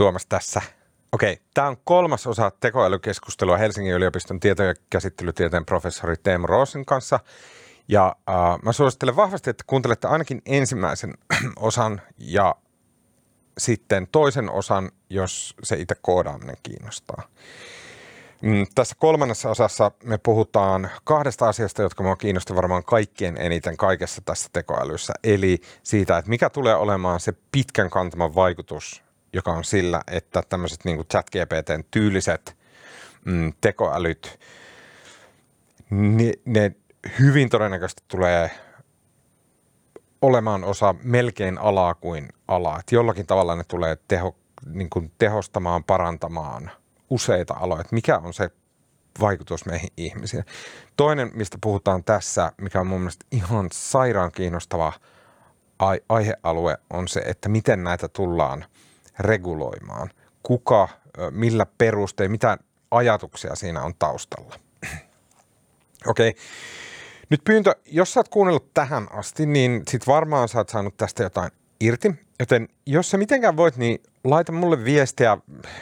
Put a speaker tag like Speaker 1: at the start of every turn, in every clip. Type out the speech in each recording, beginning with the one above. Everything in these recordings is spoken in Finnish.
Speaker 1: Tuomas tässä. Okei, tämä on kolmas osa tekoälykeskustelua Helsingin yliopiston tieto- ja käsittelytieteen professori Teemu Roosin kanssa. Ja äh, mä suosittelen vahvasti, että kuuntelette ainakin ensimmäisen osan ja sitten toisen osan, jos se itse koodaaminen kiinnostaa. Mm, tässä kolmannessa osassa me puhutaan kahdesta asiasta, jotka minua kiinnostaa varmaan kaikkien eniten kaikessa tässä tekoälyssä. Eli siitä, että mikä tulee olemaan se pitkän kantaman vaikutus, joka on sillä, että tämmöiset niin chat-GPTn tyyliset mm, tekoälyt, ne, ne hyvin todennäköisesti tulee olemaan osa melkein alaa kuin alaa. Että jollakin tavalla ne tulee teho, niin kuin tehostamaan, parantamaan useita aloja. Että mikä on se vaikutus meihin ihmisiin. Toinen, mistä puhutaan tässä, mikä on mun mielestä ihan sairaan kiinnostava aihealue, on se, että miten näitä tullaan reguloimaan. Kuka, millä perustein, mitä ajatuksia siinä on taustalla. Okei. Okay. Nyt pyyntö, jos sä oot kuunnellut tähän asti, niin sit varmaan sä oot saanut tästä jotain irti. Joten jos sä mitenkään voit, niin laita mulle viestiä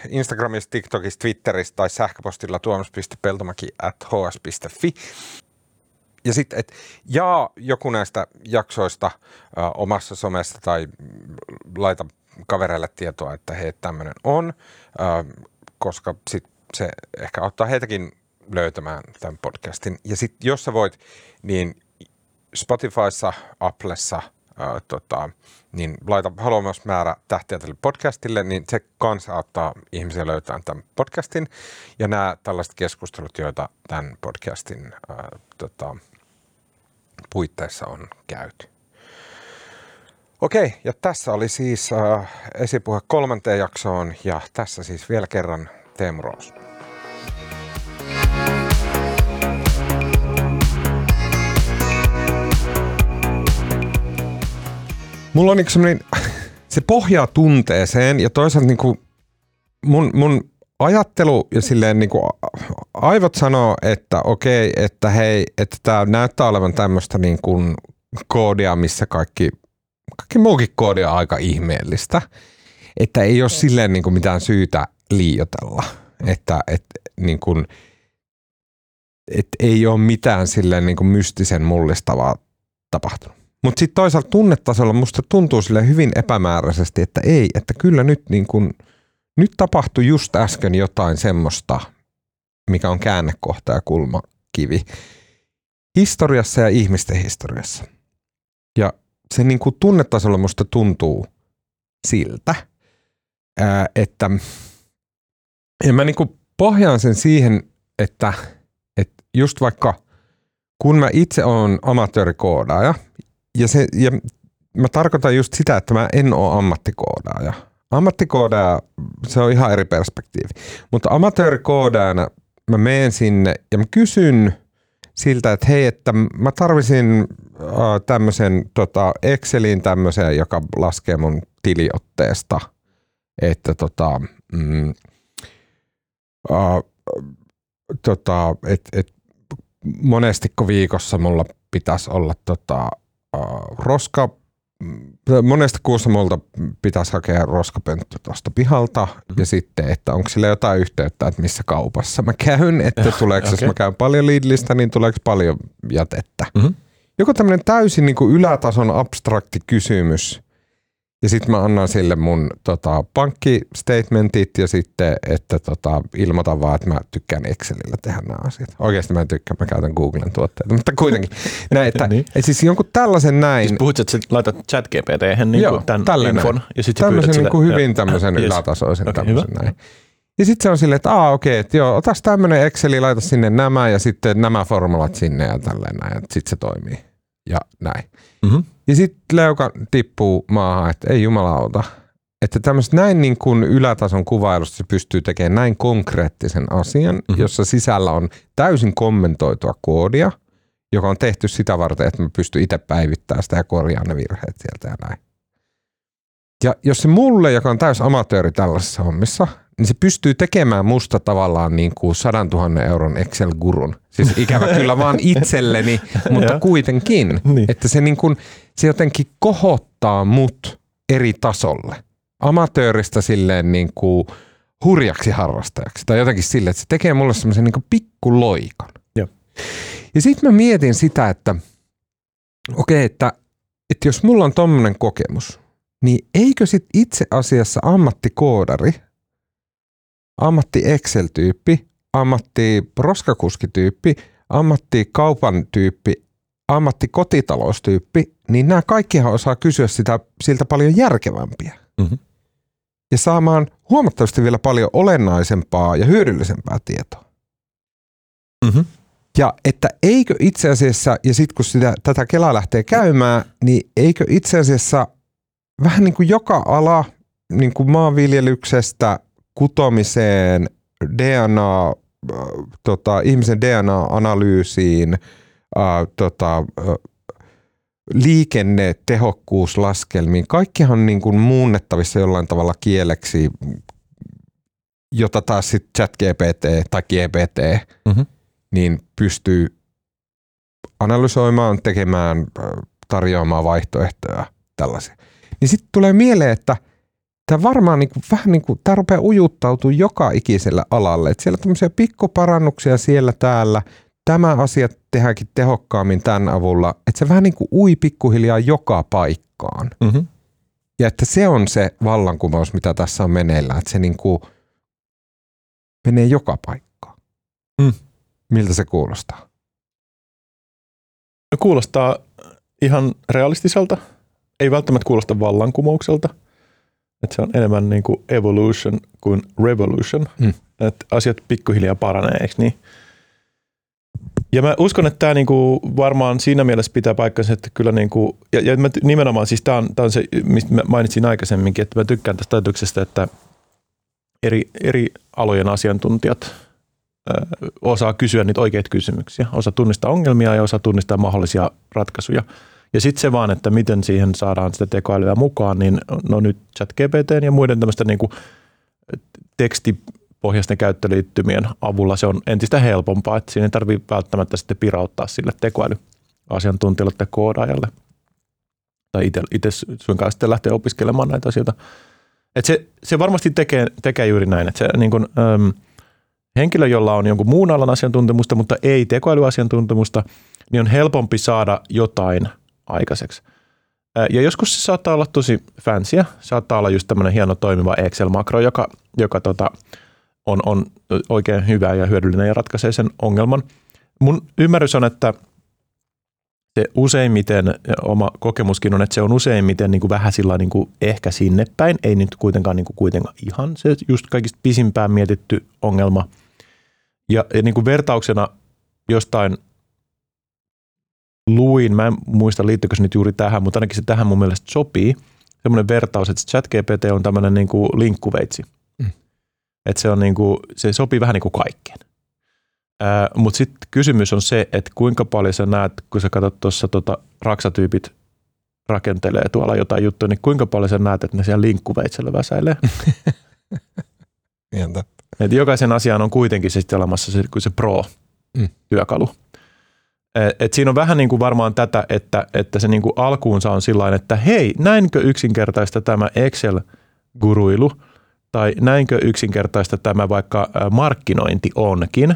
Speaker 1: Instagramissa, TikTokissa, Twitterissä tai sähköpostilla tuomas.peltomaki. Ja sitten, että jaa joku näistä jaksoista ö, omassa somessa tai laita kavereille tietoa, että hei, tämmöinen on, ö, koska sit se ehkä auttaa heitäkin löytämään tämän podcastin. Ja sitten jos sä voit, niin Spotifyssa, Applessa, ää, tota, niin laita myös määrä tähtiä tälle podcastille, niin se kanssa auttaa ihmisiä löytämään tämän podcastin. Ja nämä tällaiset keskustelut, joita tämän podcastin ää, tota, puitteissa on käyty. Okei, ja tässä oli siis äh, esipuhe kolmanteen jaksoon, ja tässä siis vielä kerran Teemu Roos. Mulla on niinku semmoinen, se pohjaa tunteeseen ja toisaalta niinku mun, mun ajattelu ja silleen niinku aivot sanoo, että okei, että hei, että tämä näyttää olevan tämmöistä niinku koodia, missä kaikki, kaikki muukin koodi on aika ihmeellistä. Että ei ole silleen niinku mitään syytä liiotella. Että et, niinku, et ei ole mitään silleen niinku mystisen mullistavaa tapahtunut. Mutta sitten toisaalta tunnetasolla musta tuntuu sille hyvin epämääräisesti, että ei, että kyllä nyt, niin kun, nyt tapahtui just äsken jotain semmoista, mikä on käännekohta ja kulmakivi historiassa ja ihmisten historiassa. Ja se niin kuin tunnetasolla musta tuntuu siltä, että ja mä niin kuin pohjaan sen siihen, että, että just vaikka kun mä itse olen amatöörikoodaaja ja, se, ja mä tarkoitan just sitä, että mä en ole ammattikoodaaja. Ammattikoodaja, se on ihan eri perspektiivi. Mutta amatöörikoodaajana mä menen sinne ja mä kysyn siltä, että hei, että mä tarvisin äh, tämmöisen tota, Excelin tämmöisen, joka laskee mun tiliotteesta, että tota, mm, äh, tota, et, et monestiko viikossa mulla pitäisi olla tota, roska, monesta kuussa multa pitäisi hakea roskapönttö tuosta pihalta mm-hmm. ja sitten, että onko sillä jotain yhteyttä, että missä kaupassa mä käyn, että tuleeko, okay. jos mä käyn paljon Lidlistä, niin tuleeko paljon jätettä. Mm-hmm. Joku tämmöinen täysin niin kuin ylätason abstrakti kysymys, ja sitten mä annan sille mun tota, pankkistatementit ja sitten, että tota, ilmoitan vaan, että mä tykkään Excelillä tehdä nämä asiat. Oikeasti mä en tykkää, mä käytän Googlen tuotteita, mutta kuitenkin. näin, että, niin. et siis jonkun tällaisen näin.
Speaker 2: Siis puhut, että laitat chat GPT niin Joo, tämän infon näin.
Speaker 1: ja sitten Tämmöisen niin kuin hyvin tämmöisen yes. ylätasoisen okay, tämmöisen hyvä. näin. Ja sitten se on silleen, että aa okei, okay, että joo, otas tämmöinen Exceli, laita sinne nämä ja sitten nämä formulat sinne ja tälleen näin, että sitten se toimii. Ja näin. Mm-hmm. Ja sitten leuka tippuu maahan, että ei jumalauta. Että tämmöistä näin niin kuin ylätason kuvailusta se pystyy tekemään näin konkreettisen asian, mm-hmm. jossa sisällä on täysin kommentoitua koodia, joka on tehty sitä varten, että mä pystyn itse päivittämään sitä ja korjaamaan ne virheet sieltä ja näin. Ja jos se mulle, joka on täys amatööri tällaisessa hommissa, niin se pystyy tekemään musta tavallaan niin kuin sadan tuhannen euron Excel-gurun. Siis ikävä kyllä vaan itselleni, mutta kuitenkin. Niin. Että se, niin kuin, se jotenkin kohottaa mut eri tasolle. amatööristä silleen niin kuin hurjaksi harrastajaksi. Tai jotenkin silleen, että se tekee mulle semmoisen niin pikkuloikan.
Speaker 2: Joo.
Speaker 1: Ja sitten mä mietin sitä, että okei, okay, että, että jos mulla on tommonen kokemus, niin eikö sit itse asiassa ammattikoodari, ammatti Excel-tyyppi, ammatti roskakuskityyppi, ammatti kaupan tyyppi, ammatti kotitaloustyyppi, niin nämä kaikkihan osaa kysyä sitä siltä paljon järkevämpiä. Mm-hmm. Ja saamaan huomattavasti vielä paljon olennaisempaa ja hyödyllisempää tietoa. Mm-hmm. Ja että eikö itse asiassa, ja sitten kun sitä, tätä Kelaa lähtee käymään, niin eikö itse asiassa vähän niin kuin joka ala, niin kuin maanviljelyksestä kutomiseen, DNA, äh, tota, ihmisen DNA-analyysiin, äh, tota, liikennetehokkuuslaskelmiin, kaikkihan on niin kuin muunnettavissa jollain tavalla kieleksi, jota taas sitten chat GPT tai GPT mm-hmm. niin pystyy analysoimaan, tekemään, tarjoamaan vaihtoehtoja tällaisia. Niin sitten tulee mieleen, että tämä varmaan niin kuin, vähän niin kuin, tämä rupeaa ujuttautua joka ikiselle alalle. Että siellä on tämmöisiä pikkuparannuksia siellä täällä, tämä asia tehdäänkin tehokkaammin tämän avulla, että se vähän niin kuin ui pikkuhiljaa joka paikkaan. Mm-hmm. Ja että se on se vallankumous, mitä tässä on meneillään, että se niin kuin menee joka paikkaan. Mm. Miltä se kuulostaa?
Speaker 2: No kuulostaa ihan realistiselta. Ei välttämättä kuulosta vallankumoukselta. Että se on enemmän niin kuin evolution kuin revolution. Mm. Että asiat pikkuhiljaa paranee, eikö niin? Ja mä uskon, että tämä niinku varmaan siinä mielessä pitää paikkansa, että kyllä niinku, ja, ja mä nimenomaan siis tämä on, tää on se, mistä mä mainitsin aikaisemminkin, että mä tykkään tästä ajatuksesta, että eri, eri alojen asiantuntijat ö, osaa kysyä niitä oikeita kysymyksiä, osaa tunnistaa ongelmia ja osaa tunnistaa mahdollisia ratkaisuja. Ja sitten se vaan, että miten siihen saadaan sitä tekoälyä mukaan, niin no nyt chat GPT ja muiden tämmöistä niinku teksti pohjaisten käyttöliittymien avulla se on entistä helpompaa, että siinä ei tarvitse välttämättä sitten pirauttaa sille tekoälyasiantuntijalle tai koodaajalle tai itse suinkaan sitten lähteä opiskelemaan näitä asioita. Et se, se varmasti tekee, tekee juuri näin, että se niin kuin, äm, henkilö, jolla on jonkun muun alan asiantuntemusta, mutta ei tekoälyasiantuntemusta, niin on helpompi saada jotain aikaiseksi. Ja joskus se saattaa olla tosi fansia, saattaa olla just tämmöinen hieno toimiva Excel-makro, joka, joka tota, on, on oikein hyvä ja hyödyllinen ja ratkaisee sen ongelman. Mun ymmärrys on, että se useimmiten, oma kokemuskin on, että se on useimmiten niin kuin vähän sillä niin kuin ehkä sinne päin, ei nyt kuitenkaan, niin kuin kuitenkaan ihan se just kaikista pisimpään mietitty ongelma. Ja, ja niin kuin vertauksena jostain luin, mä en muista liittyykö se nyt juuri tähän, mutta ainakin se tähän mun mielestä sopii, semmoinen vertaus, että ChatGPT on tämmöinen niin kuin linkkuveitsi – että se, on niinku, se sopii vähän niin kuin kaikkeen. Mutta sitten kysymys on se, että kuinka paljon sä näet, kun sä katsot tuossa tota, raksatyypit rakentelee tuolla jotain juttua, niin kuinka paljon sä näet, että ne siellä linkkuveitsellä väsäilee? Et jokaisen asian on kuitenkin sitten olemassa se, se pro-työkalu. Mm. Et, et siinä on vähän niin kuin varmaan tätä, että, että se niin kuin alkuunsa on sillä että hei, näinkö yksinkertaista tämä Excel-guruilu – tai näinkö yksinkertaista tämä vaikka markkinointi onkin,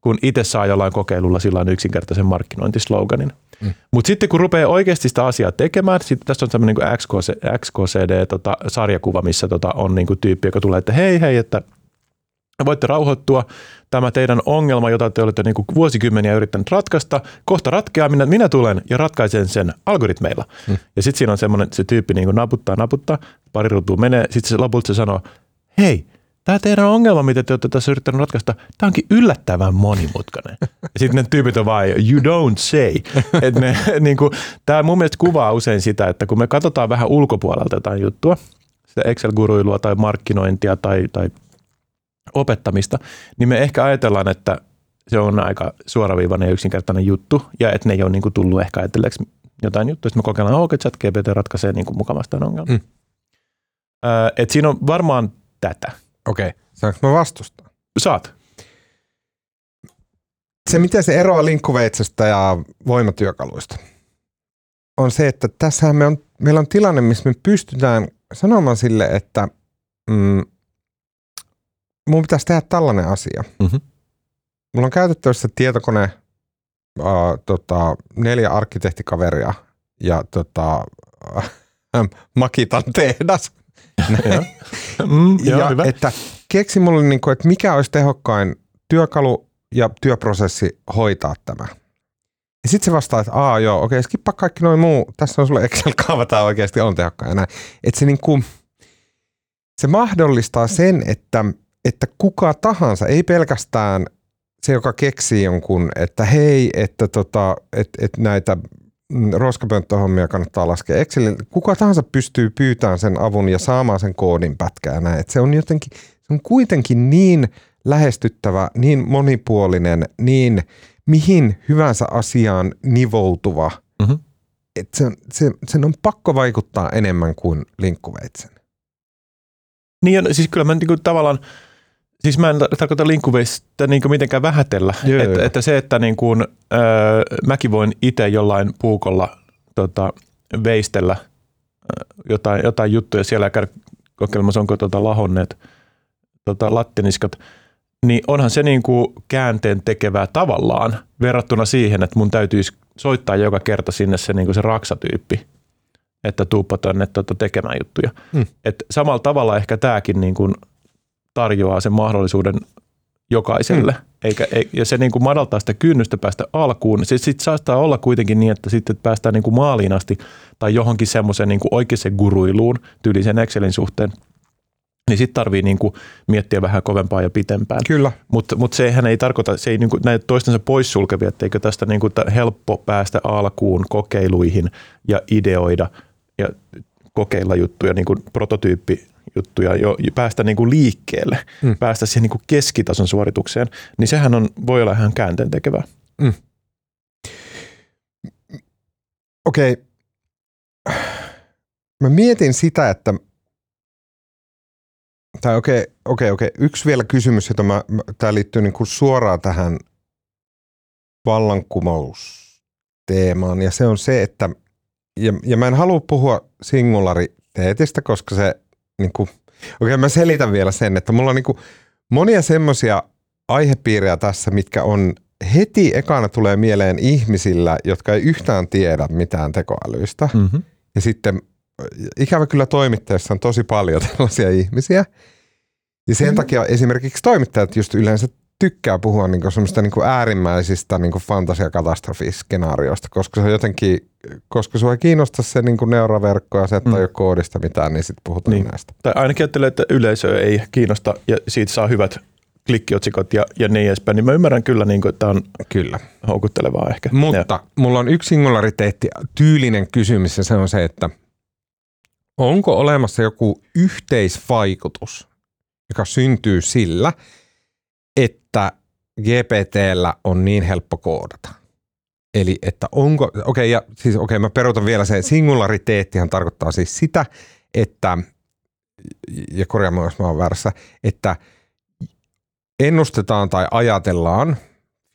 Speaker 2: kun itse saa jollain kokeilulla sillä yksinkertaisen markkinointisloganin. Mm. Mutta sitten kun rupeaa oikeasti sitä asiaa tekemään, sitten tässä on tämmöinen niin XKC, XKCD-sarjakuva, tota, missä tota, on niin kuin tyyppi, joka tulee, että hei hei, että voitte rauhoittua, tämä teidän ongelma, jota te olette niin kuin vuosikymmeniä yrittäneet ratkaista, kohta ratkeaa, minä, minä tulen ja ratkaisen sen algoritmeilla. Mm. Ja sitten siinä on semmoinen, se tyyppi niin kuin naputtaa, naputtaa, pari ruutua menee, sitten se lopulta se sanoo, hei, tämä teidän ongelma, mitä te olette tässä yrittäneet ratkaista, tämä onkin yllättävän monimutkainen. Ja sitten ne tyypit on vaan, you don't say. Et ne, niin kuin, tämä mun mielestä kuvaa usein sitä, että kun me katsotaan vähän ulkopuolelta jotain juttua, sitä Excel-guruilua tai markkinointia tai, tai opettamista, niin me ehkä ajatellaan, että se on aika suoraviivainen ja yksinkertainen juttu, ja että ne ei ole niin kuin tullut ehkä ajatelleeksi jotain juttuja. Sitten me kokeillaan, että chat GPT ratkaisee niin kuin mukavasti ongelman. Mm. Öö, et siinä on varmaan tätä.
Speaker 1: Okei, okay. saanko mä vastustaa?
Speaker 2: Saat.
Speaker 1: Se, miten se eroaa linkkuveitsestä ja voimatyökaluista, on se, että tässähän me on, meillä on tilanne, missä me pystytään sanomaan sille, että mm, mun pitäisi tehdä tällainen asia.
Speaker 2: Mhm.
Speaker 1: Mulla on käytettävissä tietokone, äh, tota, neljä arkkitehtikaveria ja tota, äh, Makitan tehdas.
Speaker 2: Mm, joo,
Speaker 1: ja
Speaker 2: hyvä.
Speaker 1: että keksi mulle, niin kuin, että mikä olisi tehokkain työkalu ja työprosessi hoitaa tämä. Ja sitten se vastaa, että aa joo, okei, skippaa kaikki noin muu. Tässä on sulle Excel-kaava, tämä oikeasti on tehokkain. Ja näin. Että se, niin kuin, se mahdollistaa sen, että, että kuka tahansa, ei pelkästään se, joka keksii jonkun, että hei, että tota, et, et näitä mm, roskapönttöhommia kannattaa laskea Excelin. Kuka tahansa pystyy pyytämään sen avun ja saamaan sen koodin pätkää näin. Et se on jotenkin, se on kuitenkin niin lähestyttävä, niin monipuolinen, niin mihin hyvänsä asiaan nivoutuva,
Speaker 2: Mhm.
Speaker 1: että sen, se, sen on pakko vaikuttaa enemmän kuin linkkuveitsen.
Speaker 2: Niin, siis kyllä mä niin kuin tavallaan, siis mä en tar- tarkoita linkkuveistä niin kuin mitenkään vähätellä.
Speaker 1: Joo,
Speaker 2: että, että se, että niin kuin, öö, mäkin voin itse jollain puukolla tota, veistellä jotain, jotain juttuja siellä ja käydä kokeilemassa, onko tota lahonneet tota, lattiniskat, niin onhan se niin kuin käänteen tekevää tavallaan verrattuna siihen, että mun täytyisi soittaa joka kerta sinne se, niin kuin se raksatyyppi, että tuuppa tänne tota, tekemään juttuja.
Speaker 1: Mm.
Speaker 2: Et samalla tavalla ehkä tämäkin niin kuin tarjoaa sen mahdollisuuden jokaiselle, mm. Eikä, ei, ja se niin kuin madaltaa sitä kynnystä päästä alkuun. Se sitten saattaa olla kuitenkin niin, että sitten päästään niin kuin maaliin asti tai johonkin semmoiseen niin oikeaan guruiluun tyylisen Excelin suhteen, niin sitten tarvii niin kuin miettiä vähän kovempaa ja pitempään.
Speaker 1: Kyllä.
Speaker 2: Mutta mut sehän ei tarkoita, se ei niinku näitä toistensa poissulkevia, etteikö tästä niinku t- helppo päästä alkuun kokeiluihin ja ideoida ja kokeilla juttuja, niin kuin prototyyppijuttuja, jo, jo päästä niin kuin liikkeelle,
Speaker 1: Mm.
Speaker 2: mm. päästä siihen niin kuin keskitason suoritukseen, niin sehän on, voi olla ihan käänteen tekevää.
Speaker 1: Okei. Mä mietin sitä, että tai okei, okei, okei. Yksi vielä kysymys, jota mä, mä tämä liittyy niin kuin suoraan tähän vallankumousteemaan, ja se on se, että ja, ja mä en halua puhua singulariteetistä, koska se niin kuin, okei, mä selitän vielä sen, että mulla on niin kuin monia semmoisia aihepiirejä tässä, mitkä on heti ekana tulee mieleen ihmisillä, jotka ei yhtään tiedä mitään tekoälyistä.
Speaker 2: Mm-hmm.
Speaker 1: Ja sitten ikävä kyllä toimittajissa on tosi paljon tällaisia ihmisiä. Ja sen
Speaker 2: Mm.
Speaker 1: takia esimerkiksi toimittajat just yleensä tykkää puhua niinku semmoista niinku äärimmäisistä niinku fantasiakatastrofiskenaarioista, koska se on jotenkin, koska sua ei kiinnosta se niinku neuraverkko ja se, että
Speaker 2: Mm.
Speaker 1: ei ole koodista mitään, niin sitten puhutaan
Speaker 2: Niin.
Speaker 1: näistä.
Speaker 2: Tai ainakin ajattelee, että yleisö ei kiinnosta ja siitä saa hyvät klikkiotsikot ja, ja niin edespäin, niin mä ymmärrän kyllä, niin kuin, että on
Speaker 1: Kyllä.
Speaker 2: houkuttelevaa ehkä.
Speaker 1: Mutta mulla on yksi singulariteetti tyylinen kysymys ja se on se, että onko olemassa joku yhteisvaikutus, joka syntyy sillä, että GPTllä on niin helppo koodata. Eli että onko, okei, okay, ja siis okei, okay, mä peruutan vielä se, singulariteettihan tarkoittaa siis sitä, että, ja korjaan myös mä oon väärässä, että ennustetaan tai ajatellaan,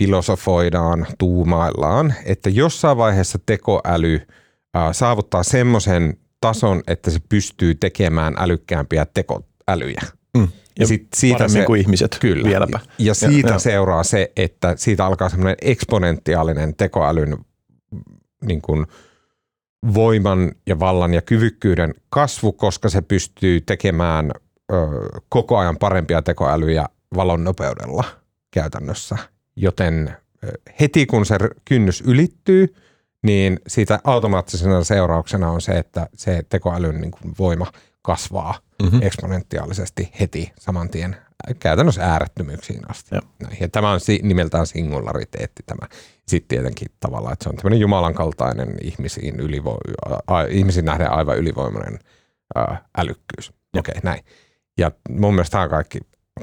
Speaker 1: filosofoidaan, tuumaillaan, että jossain vaiheessa tekoäly saavuttaa semmoisen tason, että se pystyy tekemään älykkäämpiä tekoälyjä.
Speaker 2: Mm.
Speaker 1: Ja,
Speaker 2: Ja
Speaker 1: sit siitä se,
Speaker 2: kuin ihmiset
Speaker 1: Kyllä.
Speaker 2: vieläpä.
Speaker 1: Ja siitä
Speaker 2: Ja-
Speaker 1: seuraa se, että siitä alkaa semmoinen eksponentiaalinen tekoälyn niin kuin voiman ja vallan ja kyvykkyyden kasvu, koska se pystyy tekemään ö, koko ajan parempia tekoälyjä valon nopeudella käytännössä. Joten ö, heti kun se kynnys ylittyy, niin siitä automaattisena seurauksena on se, että se tekoälyn niin kuin voima kasvaa
Speaker 2: Mm-hmm.
Speaker 1: eksponentiaalisesti heti saman tien käytännössä äärettömyyksiin asti. Näin. Ja tämä on si- nimeltään singulariteetti tämä. Sitten tietenkin tavallaan, että se on tämmöinen Jumalan kaltainen ihmisiin, ylivo- a- ihmisiin nähden aivan ylivoimainen ää, älykkyys.
Speaker 2: Joo.
Speaker 1: Okei, näin. Ja mun mielestä tämä kaikki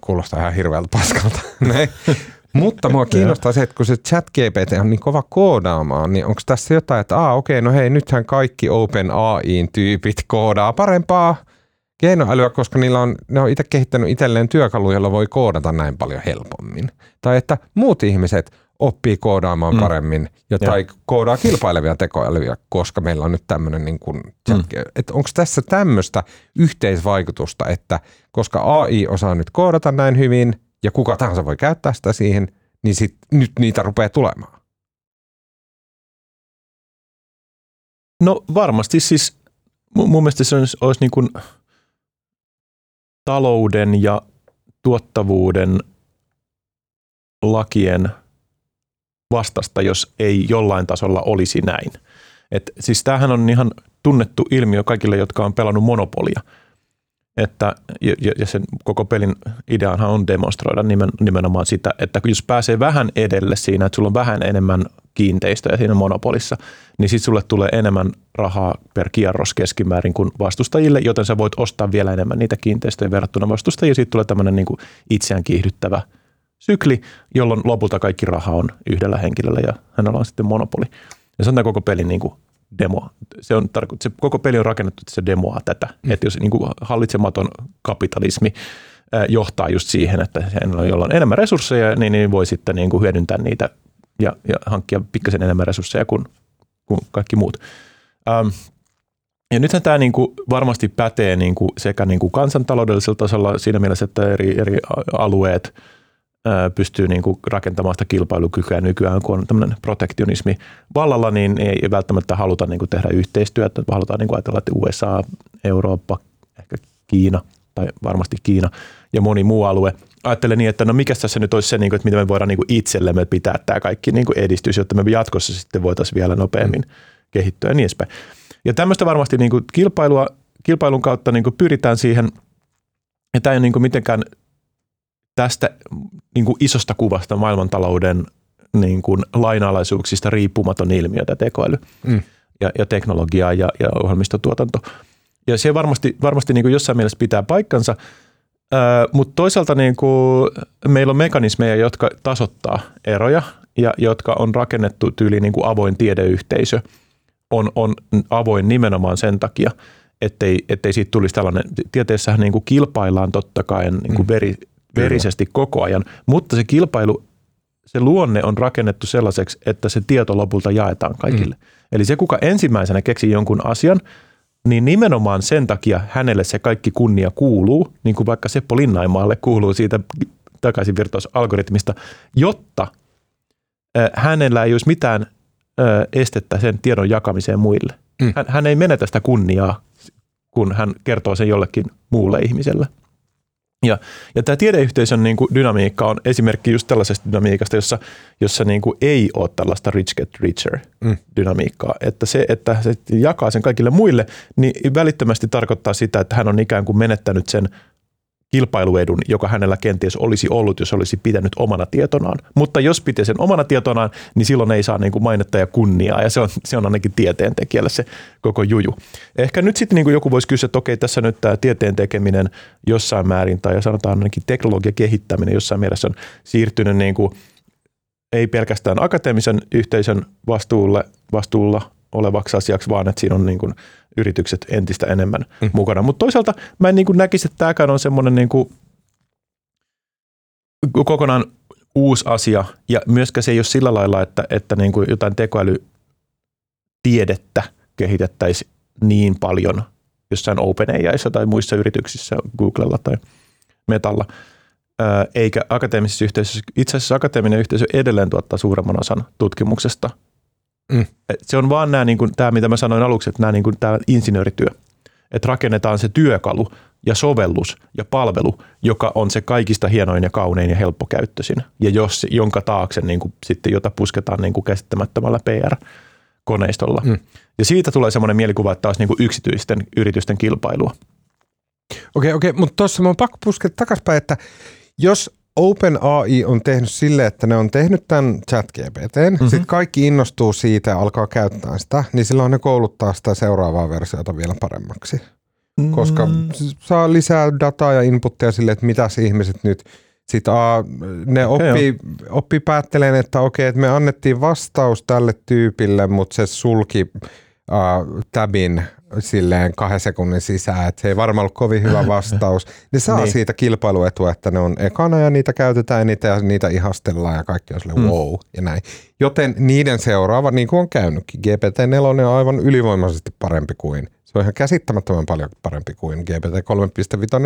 Speaker 1: kuulostaa ihan hirveältä paskalta. Mutta mua kiinnostaa se, että kun se chat GPT on niin kova koodaamaan, niin onko tässä jotain, että aa okei, no hei, nythän kaikki Open AIin tyypit koodaa parempaa keinoälyä, koska niillä on, ne on itse kehittänyt itselleen työkaluja, joilla voi koodata näin paljon helpommin. Tai että muut ihmiset oppii koodaamaan
Speaker 2: Mm.
Speaker 1: paremmin ja tai koodaa kilpailevia tekoälyjä, koska meillä on nyt tämmöinen niin kuin,
Speaker 2: Mm.
Speaker 1: että onko tässä tämmöistä yhteisvaikutusta, että koska AI osaa nyt koodata näin hyvin ja kuka tahansa voi käyttää sitä siihen, niin sit, nyt niitä rupeaa tulemaan.
Speaker 2: No varmasti siis mu- mun mielestä se olisi, olisi niin kuin talouden ja tuottavuuden lakien vastasta, jos ei jollain tasolla olisi näin. Et siis tämähän on ihan tunnettu ilmiö kaikille, jotka on pelannut monopolia. Että, ja, ja- sen koko pelin ideahan on demonstroida nimen, nimenomaan sitä, että jos pääsee vähän edelle siinä, että sulla on vähän enemmän kiinteistöjä siinä monopolissa, niin sitten sulle tulee enemmän rahaa per kierros keskimäärin kuin vastustajille, joten sä voit ostaa vielä enemmän niitä kiinteistöjä verrattuna vastustajiin. Sitten tulee tämmöinen niin itseään kiihdyttävä sykli, jolloin lopulta kaikki raha on yhdellä henkilöllä ja hänellä on sitten monopoli. Ja se on tämä koko pelin niin kuin demo. Se, on tarko- se koko peli on rakennettu, että se demoaa tätä. Mm. Että jos niin kuin hallitsematon kapitalismi johtaa just siihen, että jolla on enemmän resursseja, niin, niin voi sitten niin kuin hyödyntää niitä ja, ja hankkia pikkasen enemmän resursseja kuin, kuin kaikki muut. Ähm, ja nythän tämä niin kuin varmasti pätee niin kuin sekä niin kuin kansantaloudellisella tasolla siinä mielessä, että eri, eri alueet ää, pystyy niin kuin rakentamaan sitä kilpailukykyä nykyään, kun on tämmöinen protektionismi vallalla, niin ei välttämättä haluta niin kuin tehdä yhteistyötä. Halutaan niin kuin ajatella, että USA, Eurooppa, ehkä Kiina tai varmasti Kiina ja moni muu alue ajattelen niin, että no mikä tässä nyt olisi se, niin kuin, että miten me voidaan niin kuin itsellemme pitää tämä kaikki niin kuin edistys, jotta me jatkossa sitten voitaisiin vielä nopeammin kehittyä ja niin edespäin. Ja tämmöistä varmasti niin kuin kilpailua, kilpailun kautta niin kuin pyritään siihen, ja tämä ei ole niin kuin mitenkään tästä niin kuin isosta kuvasta maailmantalouden niin kuin lainalaisuuksista riippumaton ilmiö, tämä tekoäly
Speaker 1: Mm.
Speaker 2: ja, ja teknologia ja, ja ohjelmistotuotanto. Ja se varmasti, varmasti niin kuin jossain mielessä pitää paikkansa, mutta toisaalta niin kuin meillä on mekanismeja, jotka tasoittaa eroja ja jotka on rakennettu tyyliin niin kuin avoin tiedeyhteisö on, on avoin nimenomaan sen takia, ettei, ettei siitä tulisi tällainen, tieteessähän niin kuin kilpaillaan totta kai niin kuin veri, verisesti koko ajan, mutta se kilpailu, se luonne on rakennettu sellaiseksi, että se tieto lopulta jaetaan kaikille. Mm. Eli se, kuka ensimmäisenä keksi jonkun asian, niin nimenomaan sen takia hänelle se kaikki kunnia kuuluu, niin kuin vaikka Seppo Linnaimaalle kuuluu siitä takaisinvirtausalgoritmista, jotta hänellä ei olisi mitään estettä sen tiedon jakamiseen muille.
Speaker 1: Mm.
Speaker 2: Hän, hän ei menetä sitä kunniaa, kun hän kertoo sen jollekin muulle ihmiselle. Ja, ja tämä tiedeyhteisön niin kuin dynamiikka on esimerkki just tällaisesta dynamiikasta, jossa, jossa niin kuin ei ole tällaista rich get richer
Speaker 1: Mm.
Speaker 2: dynamiikkaa. Että se, että se jakaa sen kaikille muille, niin välittömästi tarkoittaa sitä, että hän on ikään kuin menettänyt sen kilpailuedun, joka hänellä kenties olisi ollut, jos olisi pitänyt omana tietonaan. Mutta jos piti sen omana tietonaan, niin silloin ei saa niin kuin mainetta ja kunniaa, ja se on, se on ainakin tieteentekijälle se koko juju. Ehkä nyt sitten niin kuin joku voisi kysyä, että okei, tässä nyt tämä tieteen tekeminen jossain määrin, tai sanotaan ainakin teknologian kehittäminen jossain mielessä on siirtynyt niin kuin ei pelkästään akateemisen yhteisön vastuulle, vastuulla olevaksi asiaksi, vaan että siinä on niin kuin yritykset entistä enemmän mm. mukana. Mutta toisaalta mä en niin kuin näkisi, että tämäkään on semmoinen niin kuin kokonaan uusi asia, ja myöskään se ei ole sillä lailla, että, että niin kuin jotain tekoälytiedettä kehitettäisiin niin paljon jossain OpenAIissa tai muissa yrityksissä, Googlella tai Metalla, eikä akateemisessa yhteisössä. Itse asiassa akateeminen yhteisö edelleen tuottaa suuremman osan tutkimuksesta.
Speaker 1: Mm.
Speaker 2: Et Se on vaan nämä, niin kuin, tämä, mitä mä sanoin aluksi, että nämä, niin kuin, tämä insinöörityö, että rakennetaan se työkalu ja sovellus ja palvelu, joka on se kaikista hienoin ja kaunein ja helppokäyttöisin, ja jos, jonka taakse niin kuin, sitten, jota pusketaan niin kuin käsittämättömällä PR-koneistolla.
Speaker 1: Mm.
Speaker 2: Ja siitä tulee semmoinen mielikuva, että taas niin kuin yksityisten yritysten kilpailua.
Speaker 1: Okei, okei, mutta tuossa mä oon pakko puskea takaspäin, että jos OpenAI on tehnyt sille, että ne on tehnyt tämän chat GPT, mm-hmm. sitten kaikki innostuu siitä ja alkaa käyttää sitä, niin silloin ne kouluttaa sitä seuraavaa versiota vielä paremmaksi. Koska
Speaker 2: Mm.
Speaker 1: s- saa lisää dataa ja inputteja sille, että mitäs ihmiset nyt sitten a, ne oppii, oppii päätteleen, että okei, että me annettiin vastaus tälle tyypille, mutta se sulki tabin silleen kahden sekunnin sisään, että se ei varmaan ollut kovin hyvä vastaus. Ne saa niin. siitä kilpailuetua, että ne on ekana ja niitä käytetään ja niitä, ja niitä ihastellaan ja kaikki on silleen mm. wow ja näin. Joten niiden seuraava, niin kuin on käynytkin, GPT-4 on aivan ylivoimaisesti parempi kuin, se on ihan käsittämättömän paljon parempi kuin GPT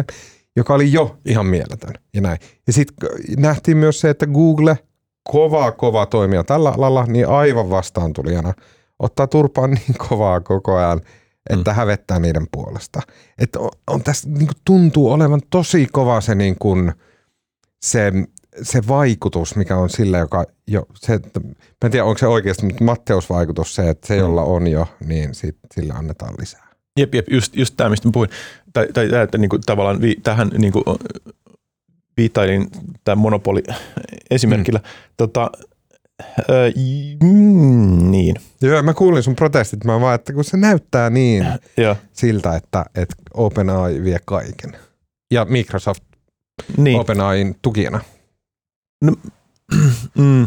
Speaker 1: 3.5, joka oli jo ihan mieletön ja näin. Ja sitten nähtiin myös se, että Google, kova kova toimija tällä alalla, niin aivan vastaan tulijana ottaa turpaan niin kovaa koko ajan – että mm. hävettää niiden puolesta. Että on, on tässä niin kuin tuntuu olevan tosi kova se, niin kuin, se, se vaikutus, mikä on sillä, joka jo, se, mä en tiedä onko se oikeasti, mutta Matteusvaikutus se, että se, mm. jolla on jo, niin sit, sillä annetaan lisää.
Speaker 2: Jep, jep, just, just tämä, mistä puhuin, tai, tai että niin kuin, tavallaan vi, tähän niin kuin, viittailin tämän monopoli esimerkillä. Mm. Tota, Öö, mm, niin.
Speaker 1: Joo, mä kuulin sun protestit, mä vaan, että kun se näyttää niin ja. siltä, että, että OpenAI vie kaiken. Ja Microsoft niin. OpenAIin tukijana. No,
Speaker 2: mm.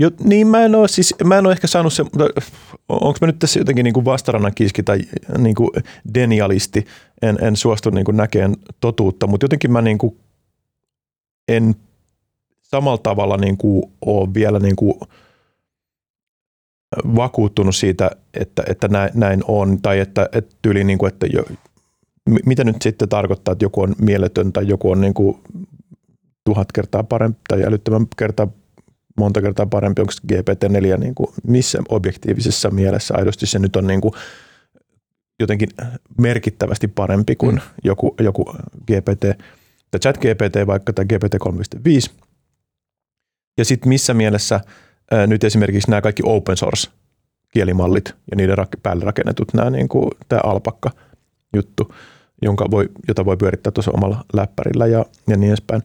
Speaker 2: Jo, niin mä en ole, siis, mä en ole ehkä saanut se, onko mä nyt tässä jotenkin niin kuin vastarannan kiski tai niin kuin denialisti, en, en suostu niin kuin näkeen totuutta, mutta jotenkin mä niin kuin en samalla tavalla niin kuin ole vielä niin kuin vakuuttunut siitä, että, että näin on, tai että, että tyyli, niin kuin, että jo, mitä nyt sitten tarkoittaa, että joku on mieletön tai joku on niin kuin tuhat kertaa parempi tai älyttömän kertaa monta kertaa parempi, onko GPT-4 niin kuin missä objektiivisessa mielessä aidosti se nyt on niin kuin jotenkin merkittävästi parempi kuin mm. joku, joku GPT tai chat GPT vaikka tai GPT 3.5 ja sitten missä mielessä ää, nyt esimerkiksi nämä kaikki open source kielimallit ja niiden rak- päälle rakennetut nämä niin kuin tämä alpakka juttu, jonka voi, jota voi pyörittää tuossa omalla läppärillä ja, ja niin edespäin,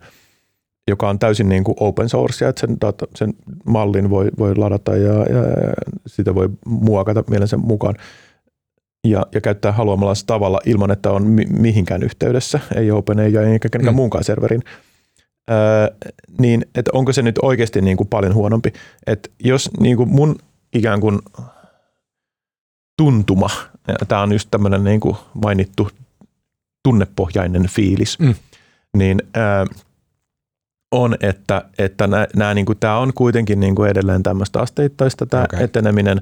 Speaker 2: joka on täysin niin kuin open source, että sen, data, sen mallin voi, voi ladata ja, ja, ja sitä voi muokata mielensä mukaan ja, ja käyttää haluamalla tavalla ilman, että on mi- mihinkään yhteydessä, ei OpenAI eikä kenenkään mm. muunkaan serverin öö, niin että onko se nyt oikeasti niin kuin paljon huonompi. Että jos niin kuin mun ikään kuin tuntuma, tämä on just tämmöinen niin kuin mainittu tunnepohjainen fiilis, mm. niin öö, on, että, että nää, niin kuin, tämä on kuitenkin niin kuin edelleen tämmöistä asteittaista tämä okay. eteneminen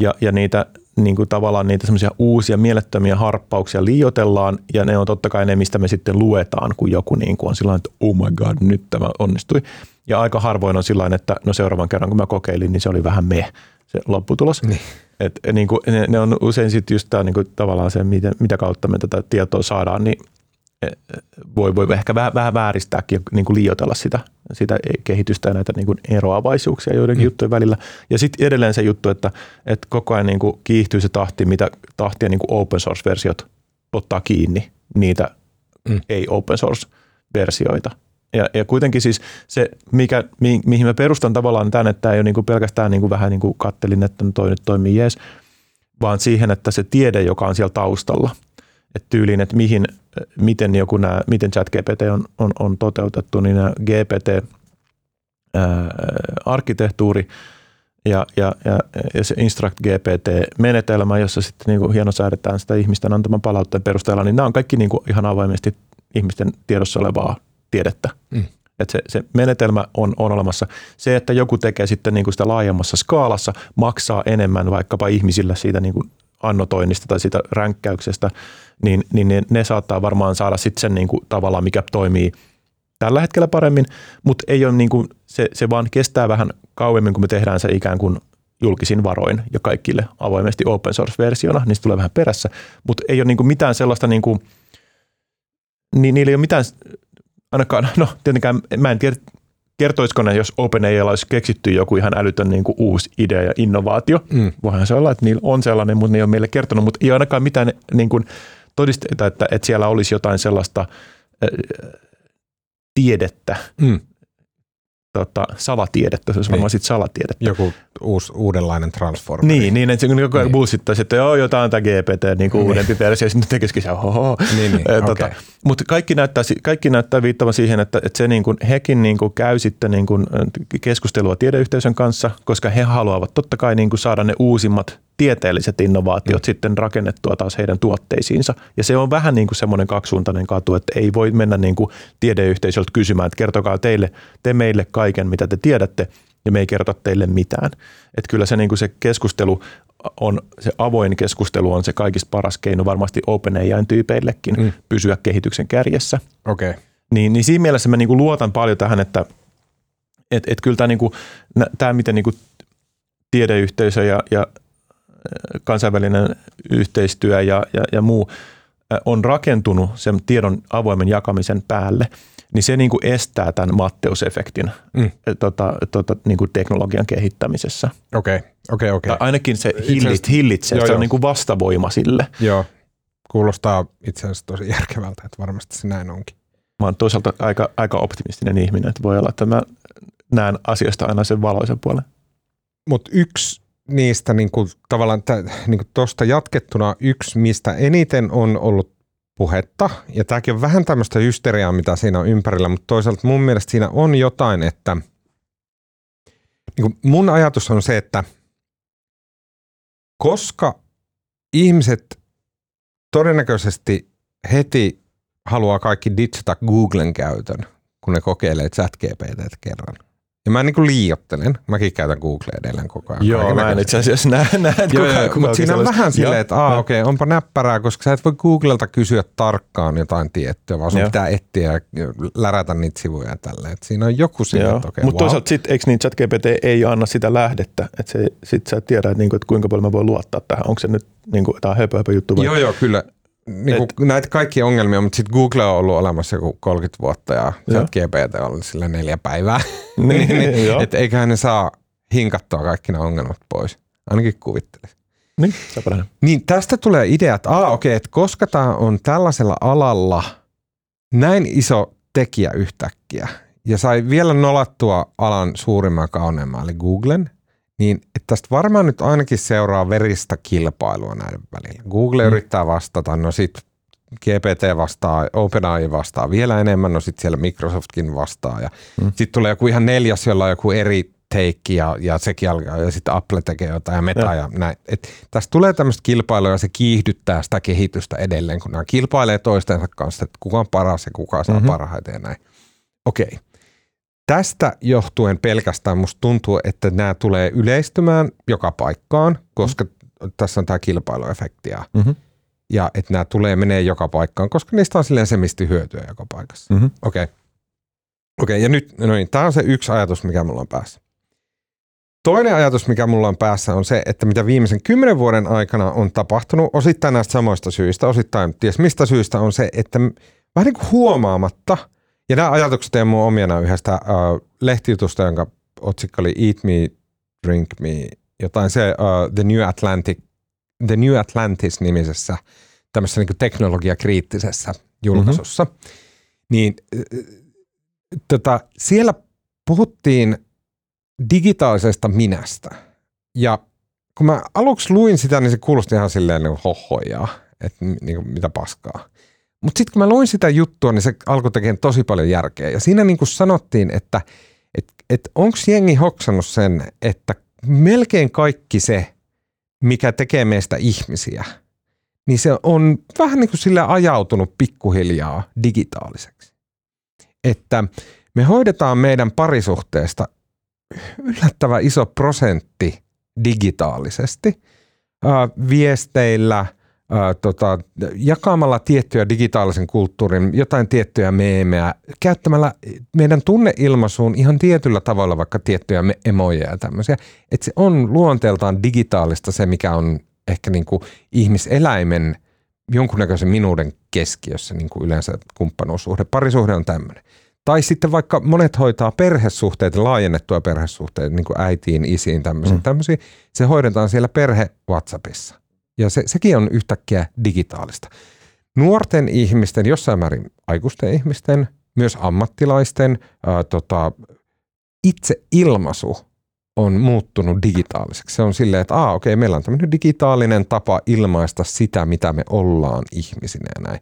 Speaker 2: ja, ja niitä niin kuin tavallaan niitä semmoisia uusia mielettömiä harppauksia liiotellaan ja ne on totta kai ne, mistä me sitten luetaan, kun joku niin kuin on sillä että oh my god, nyt tämä onnistui. Ja aika harvoin on sillä että no seuraavan kerran kun mä kokeilin, niin se oli vähän me se lopputulos. Niin. Et, niin kuin, ne, ne, on usein sitten just tämä niin kuin, tavallaan se, mitä, mitä kautta me tätä tietoa saadaan, niin voi, voi ehkä vähän, vähän vääristääkin niin kuin liioitella sitä, sitä kehitystä ja näitä niin kuin eroavaisuuksia joidenkin mm. juttujen välillä. Ja sitten edelleen se juttu, että, että koko ajan niin kuin kiihtyy se tahti, mitä tahtia niin kuin open source-versiot ottaa kiinni niitä mm. ei-open source-versioita. Ja, ja kuitenkin siis se, mikä, mi, mihin mä perustan tavallaan tämän, että tämä ei ole niin kuin pelkästään niin kuin vähän niin kuin kattelin, että toi nyt toimii jees, vaan siihen, että se tiede, joka on siellä taustalla, että tyyliin, että mihin – miten, joku nämä, miten ChatGPT on, on, on toteutettu, niin nämä GPT-arkkitehtuuri ja, ja, ja, ja se Instruct GPT-menetelmä, jossa sitten niin kuin hienosäädetään sitä ihmisten antaman palautteen perusteella, niin nämä on kaikki niin kuin ihan avoimesti ihmisten tiedossa olevaa tiedettä. Mm. Että se, se menetelmä on, on olemassa. Se, että joku tekee sitten niin kuin sitä laajemmassa skaalassa, maksaa enemmän vaikkapa ihmisillä siitä niin kuin annotoinnista tai siitä ränkkäyksestä, niin, niin ne, ne saattaa varmaan saada sitten sen niin kuin tavallaan, mikä toimii tällä hetkellä paremmin, mutta ei ole niin kuin, se, se vaan kestää vähän kauemmin, kun me tehdään se ikään kuin julkisin varoin ja kaikille avoimesti open source-versiona, niin se tulee vähän perässä, mutta ei ole niin kuin mitään sellaista, niin kuin, niin niillä ei ole mitään, ainakaan, no tietenkään mä en tiedä, kertoisiko ne, jos OpenAI olisi keksitty joku ihan älytön niin kuin uusi idea ja innovaatio. Mm. Voihan se olla, että niillä on sellainen, mutta ne ei ole meille kertonut, mutta ei ainakaan mitään niin kuin, todisteita, että, että siellä olisi jotain sellaista äh, tiedettä, mm tota, salatiedettä, se olisi niin. varmaan sitten salatiedettä.
Speaker 1: Joku uusi, uudenlainen transformer.
Speaker 2: Niin, niin että se koko ajan niin. buusittaisi, että joo, jotain tämä GPT, niin kuin niin. uudempi versio, ja sitten tekisikin se, oho. Niin, niin, tota, okay. Mutta kaikki näyttää, kaikki näyttää viittavan siihen, että, että se niin kuin, hekin niin kuin käy sitten niin kuin keskustelua tiedeyhteisön kanssa, koska he haluavat totta kai niin kuin saada ne uusimmat tieteelliset innovaatiot mm. sitten rakennettua taas heidän tuotteisiinsa. Ja se on vähän niin kuin semmoinen kaksisuuntainen katu, että ei voi mennä niin kuin tiedeyhteisöltä kysymään, että kertokaa teille, te meille kaiken, mitä te tiedätte, ja me ei kerta teille mitään. Että kyllä se, niin kuin se keskustelu on, se avoin keskustelu on se kaikista paras keino varmasti OpenAIn tyypeillekin mm. pysyä kehityksen kärjessä.
Speaker 1: Okei. Okay.
Speaker 2: Niin, niin siinä mielessä mä niin kuin luotan paljon tähän, että et, et kyllä tämä, niin kuin, tämä miten niin kuin tiedeyhteisö ja, ja kansainvälinen yhteistyö ja, ja, ja muu on rakentunut sen tiedon avoimen jakamisen päälle, niin se niin kuin estää tämän Matteusefektin mm. tota, tota, niin kuin teknologian kehittämisessä.
Speaker 1: Okei, okay. okei, okay, okei.
Speaker 2: Okay. Ainakin se hillit, hillitsee, joo, se joo. on niin kuin vastavoima sille.
Speaker 1: Joo, kuulostaa itse asiassa tosi järkevältä, että varmasti se näin onkin.
Speaker 2: Mä oon toisaalta aika, aika optimistinen ihminen, että voi olla, että mä näen asioista aina sen valoisen puolen.
Speaker 1: Mutta yksi niistä niin kuin, tavallaan niin tuosta jatkettuna yksi, mistä eniten on ollut puhetta, ja tämäkin on vähän tämmöistä hysteriaa, mitä siinä on ympärillä, mutta toisaalta mun mielestä siinä on jotain, että niin kuin mun ajatus on se, että koska ihmiset todennäköisesti heti haluaa kaikki ditchata Googlen käytön, kun ne kokeilee chat kerran – ja mä niin kuin liiottelen. Mäkin käytän Google edelleen koko ajan.
Speaker 2: Joo, mä en itse asiassa näe, näe
Speaker 1: joo, joo, mutta siinä on vähän silleen, että aa, okei, okay, onpa näppärää, koska sä et voi Googlelta kysyä tarkkaan jotain tiettyä, vaan sun joo. pitää etsiä ja lärätä niitä sivuja ja tälleen. Et siinä on joku siinä, että okay,
Speaker 2: Mutta
Speaker 1: wow.
Speaker 2: toisaalta sit, eikö niin ChatGPT ei anna sitä lähdettä, että se, sit sä et tiedä, että, niinku, että kuinka paljon mä voin luottaa tähän. Onko se nyt niinku, tämä höpö, höpö juttu vai?
Speaker 1: Joo, joo, kyllä niin kuin et, näitä kaikkia ongelmia, mutta sitten Google on ollut olemassa joku 30 vuotta ja GPT on ollut sillä neljä päivää. niin, niin, että eiköhän ne saa hinkattua kaikki nämä ongelmat pois. Ainakin kuvittelisi.
Speaker 2: Niin,
Speaker 1: niin tästä tulee idea, että aa, okei, että koska tämä on tällaisella alalla näin iso tekijä yhtäkkiä ja sai vielä nolattua alan suurimman kauneimman, eli Googlen, niin että tästä varmaan nyt ainakin seuraa veristä kilpailua näiden välillä. Google mm. yrittää vastata, no sitten GPT vastaa, OpenAI vastaa vielä enemmän, no sitten siellä Microsoftkin vastaa ja mm. sitten tulee joku ihan neljäs, jolla on joku eri take ja, ja sekin alkaa, ja sitten Apple tekee jotain ja Meta ja, ja näin. Et tästä tulee tämmöistä kilpailua ja se kiihdyttää sitä kehitystä edelleen, kun nämä kilpailee toistensa kanssa, että kuka on paras ja kuka saa mm-hmm. parhaiten ja näin. Okei. Okay tästä johtuen pelkästään musta tuntuu, että nämä tulee yleistymään joka paikkaan, koska mm-hmm. tässä on tämä kilpailuefekti. Mm-hmm. Ja että nämä tulee menee joka paikkaan, koska niistä on silleen semisti hyötyä joka paikassa. Mm-hmm. Okei. Okay. Okei, okay, ja nyt, no niin, tämä on se yksi ajatus, mikä mulla on päässä. Toinen ajatus, mikä mulla on päässä, on se, että mitä viimeisen kymmenen vuoden aikana on tapahtunut, osittain näistä samoista syistä, osittain ties mistä syistä, on se, että vähän niin kuin huomaamatta – ja nämä ajatukset on mun omiana yhdestä uh, lehtijutusta, jonka otsikko oli Eat Me, Drink Me, jotain se uh, The New Atlantic, The New Atlantis-nimisessä tämmöisessä niin teknologiakriittisessä julkaisussa. Mm-hmm. Niin tota, siellä puhuttiin digitaalisesta minästä. Ja kun mä aluksi luin sitä, niin se kuulosti ihan silleen niin hohojaa, että niin kuin, mitä paskaa. Mutta sitten kun mä luin sitä juttua, niin se alkoi tekemään tosi paljon järkeä. Ja siinä niin kuin sanottiin, että et, et onko jengi hoksannut sen, että melkein kaikki se, mikä tekee meistä ihmisiä, niin se on vähän niin kuin sille ajautunut pikkuhiljaa digitaaliseksi. Että me hoidetaan meidän parisuhteesta yllättävän iso prosentti digitaalisesti, viesteillä – ää, tota, jakamalla tiettyjä digitaalisen kulttuurin, jotain tiettyjä meemejä, käyttämällä meidän tunneilmaisuun ihan tietyllä tavalla vaikka tiettyjä emoja ja tämmöisiä. Että se on luonteeltaan digitaalista se, mikä on ehkä niin kuin ihmiseläimen jonkunnäköisen minuuden keskiössä niin kuin yleensä kumppanuussuhde. Parisuhde on tämmöinen. Tai sitten vaikka monet hoitaa perhesuhteita, laajennettua perhesuhteita, niin kuin äitiin, isiin, tämmöisiä. Mm. tämmöisiä. Se hoidetaan siellä perhe WhatsAppissa. Ja se, sekin on yhtäkkiä digitaalista. Nuorten ihmisten, jossain määrin aikuisten ihmisten, myös ammattilaisten ää, tota, itse ilmaisu on muuttunut digitaaliseksi. Se on silleen, että aa, okei, meillä on tämmöinen digitaalinen tapa ilmaista sitä, mitä me ollaan ihmisinä ja näin.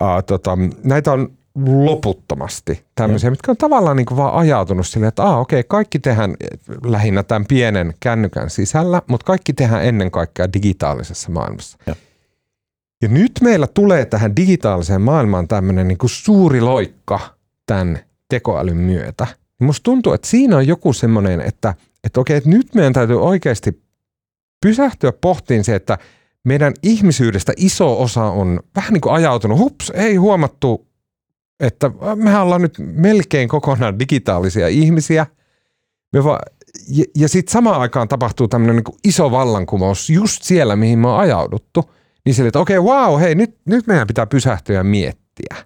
Speaker 1: Ää, tota, näitä on loputtomasti tämmöisiä, mitkä on tavallaan niin kuin vaan ajautunut silleen, että ah, okei, kaikki tehdään lähinnä tämän pienen kännykän sisällä, mutta kaikki tehdään ennen kaikkea digitaalisessa maailmassa.
Speaker 2: Ja.
Speaker 1: Ja nyt meillä tulee tähän digitaaliseen maailmaan tämmöinen niin kuin suuri loikka tämän tekoälyn myötä. Musta tuntuu, että siinä on joku semmoinen, että, että okei, että nyt meidän täytyy oikeasti pysähtyä pohtiin se, että meidän ihmisyydestä iso osa on vähän niin kuin ajautunut, hups, ei huomattu, että mehän ollaan nyt melkein kokonaan digitaalisia ihmisiä. Me va- ja, ja sitten samaan aikaan tapahtuu tämmöinen niin iso vallankumous just siellä, mihin me on ajauduttu. Niin sille, että okei, okay, wow, hei, nyt, nyt meidän pitää pysähtyä ja miettiä.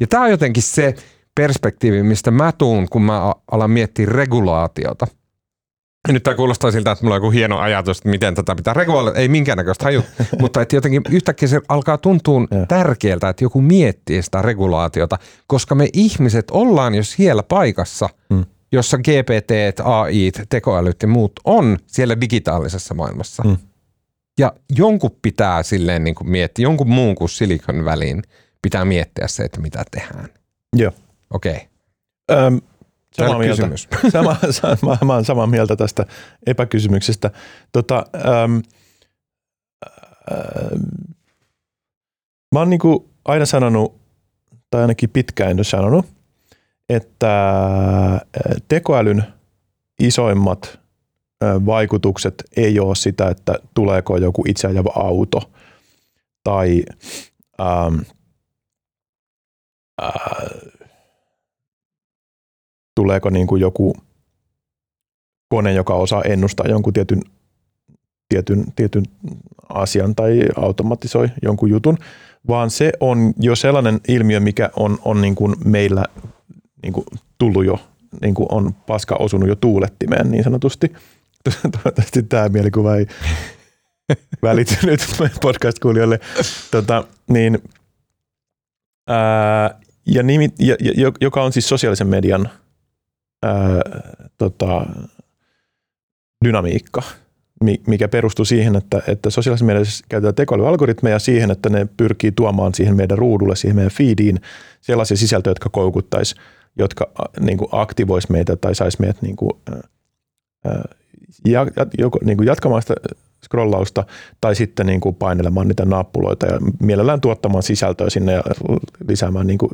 Speaker 1: Ja tämä on jotenkin se perspektiivi, mistä mä tuun, kun mä alan miettiä regulaatiota – nyt tämä kuulostaa siltä, että mulla on joku hieno ajatus, että miten tätä pitää reguloida. Ei minkäännäköistä haju, mutta että jotenkin yhtäkkiä se alkaa tuntua tärkeältä, että joku miettii sitä regulaatiota, koska me ihmiset ollaan jo siellä paikassa, hmm. jossa GPT, AI, tekoälyt ja muut on siellä digitaalisessa maailmassa. Hmm. Ja jonkun pitää silleen niin kuin miettiä, jonkun muun kuin Silicon väliin pitää miettiä se, että mitä tehdään.
Speaker 2: Joo.
Speaker 1: Okei. Okay.
Speaker 2: Samaa mieltä. Kysymys. Sama, sama, mä olen samaa mieltä tästä epäkysymyksestä. Tota, ähm, äh, mä oon niinku aina sanonut, tai ainakin pitkään jo sanonut, että äh, tekoälyn isoimmat äh, vaikutukset ei ole sitä, että tuleeko joku itseajava auto tai ähm, äh, tuleeko niin kuin joku kone, joka osaa ennustaa jonkun tietyn, tietyn, tietyn asian tai automatisoi jonkun jutun, vaan se on jo sellainen ilmiö, mikä on, on niin kuin meillä niin kuin tullut jo, niin kuin on paska osunut jo tuulettimeen niin sanotusti. Toivottavasti tämä mielikuva ei välity nyt podcast-kuulijoille. Tota, niin, ää, ja nimi, ja, ja, joka on siis sosiaalisen median – ää, tota, dynamiikka, mikä perustuu siihen, että, että sosiaalisessa mediassa käytetään tekoälyalgoritmeja siihen, että ne pyrkii tuomaan siihen meidän ruudulle, siihen meidän feediin sellaisia sisältöjä, jotka koukuttaisi, jotka niin kuin aktivoisi meitä tai saisi meidät niin kuin, ää, ja, joko, niin kuin jatkamaan sitä scrollausta tai sitten niin kuin painelemaan niitä nappuloita ja mielellään tuottamaan sisältöä sinne ja lisäämään niin kuin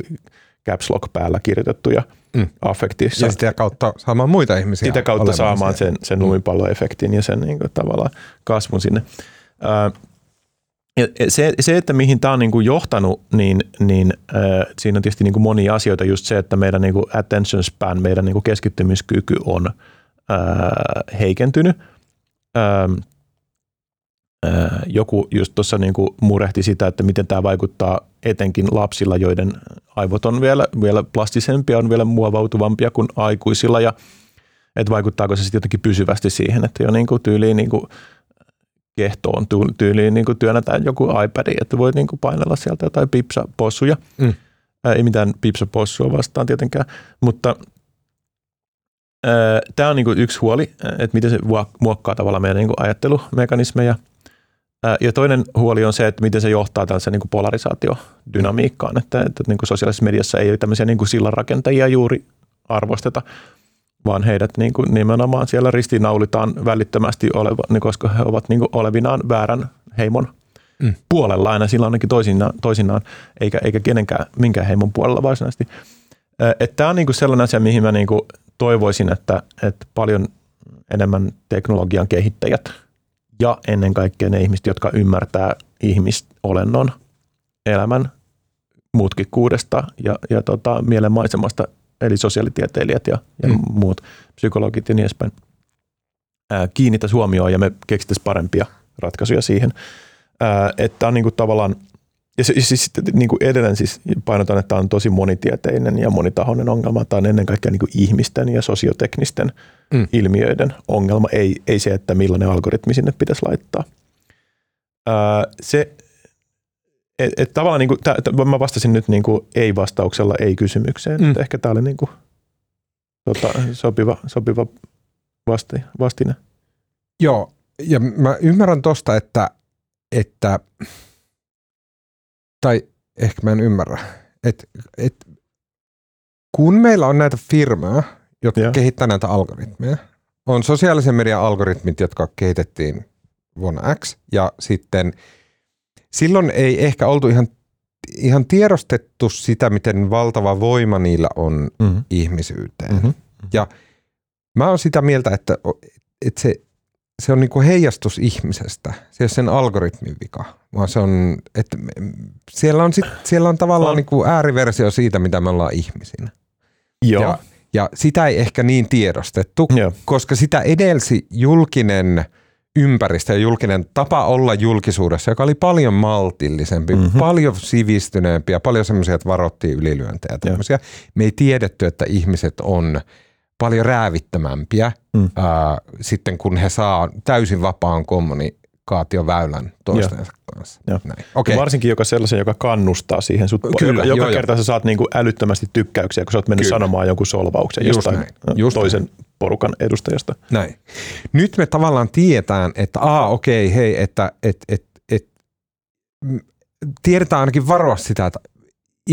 Speaker 2: caps lock päällä kirjoitettuja mm. affektissa.
Speaker 1: Ja sitä kautta saamaan muita ihmisiä.
Speaker 2: Sitä kautta saamaan sen, sen mm. lumipalloefektin ja sen niin kuin, tavallaan kasvun sinne. Ja se, se, että mihin tämä on niin kuin johtanut, niin, niin äh, siinä on tietysti niin kuin monia asioita. Just se, että meidän niin kuin attention span, meidän niin kuin keskittymiskyky on äh, heikentynyt. Ähm, joku just tuossa niin murehti sitä, että miten tämä vaikuttaa etenkin lapsilla, joiden aivot on vielä, vielä plastisempia, on vielä muovautuvampia kuin aikuisilla ja että vaikuttaako se sitten jotenkin pysyvästi siihen, että jo niin kuin tyyliin niin kuin kehtoon tyyliin niin kuin työnnetään joku iPad, että voi niin kuin painella sieltä jotain pipsapossuja. Mm. ei mitään pipsapossua vastaan tietenkään, mutta Tämä on niin yksi huoli, että miten se muokkaa tavallaan meidän niin ajattelumekanismeja – ja toinen huoli on se, että miten se johtaa tällaiseen niin polarisaatiodynamiikkaan, että, että niin kuin sosiaalisessa mediassa ei tämmöisiä niin kuin sillanrakentajia juuri arvosteta, vaan heidät niin kuin nimenomaan siellä ristiinnaulitaan välittömästi, oleva, niin koska he ovat niin kuin olevinaan väärän heimon mm. puolella aina sillä ainakin toisinaan, toisinaan eikä, eikä kenenkään minkään heimon puolella varsinaisesti. Tämä on niin kuin sellainen asia, mihin mä niin kuin toivoisin, että, että paljon enemmän teknologian kehittäjät – ja ennen kaikkea ne ihmiset, jotka ymmärtää ihmisolennon elämän mutkikkuudesta ja, ja tota, mielenmaisemasta, eli sosiaalitieteilijät ja, ja mm. muut psykologit ja niin edespäin, kiinnittäisi huomioon ja me keksittäisiin parempia ratkaisuja siihen. Ää, että on niin kuin tavallaan, ja siis, siis niin kuin edelleen siis painotan, että tämä on tosi monitieteinen ja monitahoinen ongelma. Tämä on ennen kaikkea niin kuin ihmisten ja sosioteknisten mm. ilmiöiden ongelma, ei, ei se, että millainen algoritmi sinne pitäisi laittaa. Ää, se, et, et tavallaan niin kuin, tä, mä vastasin nyt niin kuin ei-vastauksella ei-kysymykseen. Mm. Ehkä tämä oli niin kuin, tota, sopiva, sopiva vasti, vastine.
Speaker 1: Joo, ja mä ymmärrän tosta, että, että tai ehkä mä en ymmärrä, että et, kun meillä on näitä firmoja, jotka
Speaker 2: Joo.
Speaker 1: kehittää näitä algoritmeja, on sosiaalisen median algoritmit, jotka kehitettiin vuonna X, ja sitten silloin ei ehkä oltu ihan, ihan tiedostettu sitä, miten valtava voima niillä on
Speaker 2: Mm-hmm.
Speaker 1: ihmisyyteen.
Speaker 2: Mm-hmm.
Speaker 1: Mä oon sitä mieltä, että, että se, se on niinku heijastus ihmisestä. Se ei ole sen algoritmin vika, vaan se on, että siellä on, sit, siellä on tavallaan
Speaker 2: On.
Speaker 1: niinku ääriversio siitä, mitä me ollaan ihmisinä.
Speaker 2: Joo.
Speaker 1: Ja, ja sitä ei ehkä niin tiedostettu,
Speaker 2: Joo.
Speaker 1: koska sitä edelsi julkinen ympäristö ja julkinen tapa olla julkisuudessa, joka oli paljon maltillisempi,
Speaker 2: Mhm.
Speaker 1: mm-hmm. paljon sivistyneempi ja paljon semmoisia, että varottiin ylilyöntejä. Me ei tiedetty, että ihmiset on paljon räävittömämpiä
Speaker 2: Mm.
Speaker 1: ää, sitten, kun he saa täysin vapaan kommunikaatioväylän toistensa kanssa.
Speaker 2: Joo.
Speaker 1: Näin.
Speaker 2: Okay. Varsinkin joka sellaisen, joka kannustaa siihen. Sut,
Speaker 1: Kyllä,
Speaker 2: joka,
Speaker 1: joo,
Speaker 2: joka
Speaker 1: joo.
Speaker 2: kerta sä saat niinku älyttömästi tykkäyksiä, kun sä oot mennyt
Speaker 1: Kyllä.
Speaker 2: sanomaan jonkun solvauksen
Speaker 1: Just
Speaker 2: jostain
Speaker 1: näin, just
Speaker 2: toisen porukan edustajasta.
Speaker 1: Näin. Nyt me tavallaan tietään, että aa okei, hei, että et, et, et, tiedetään ainakin varoa sitä, että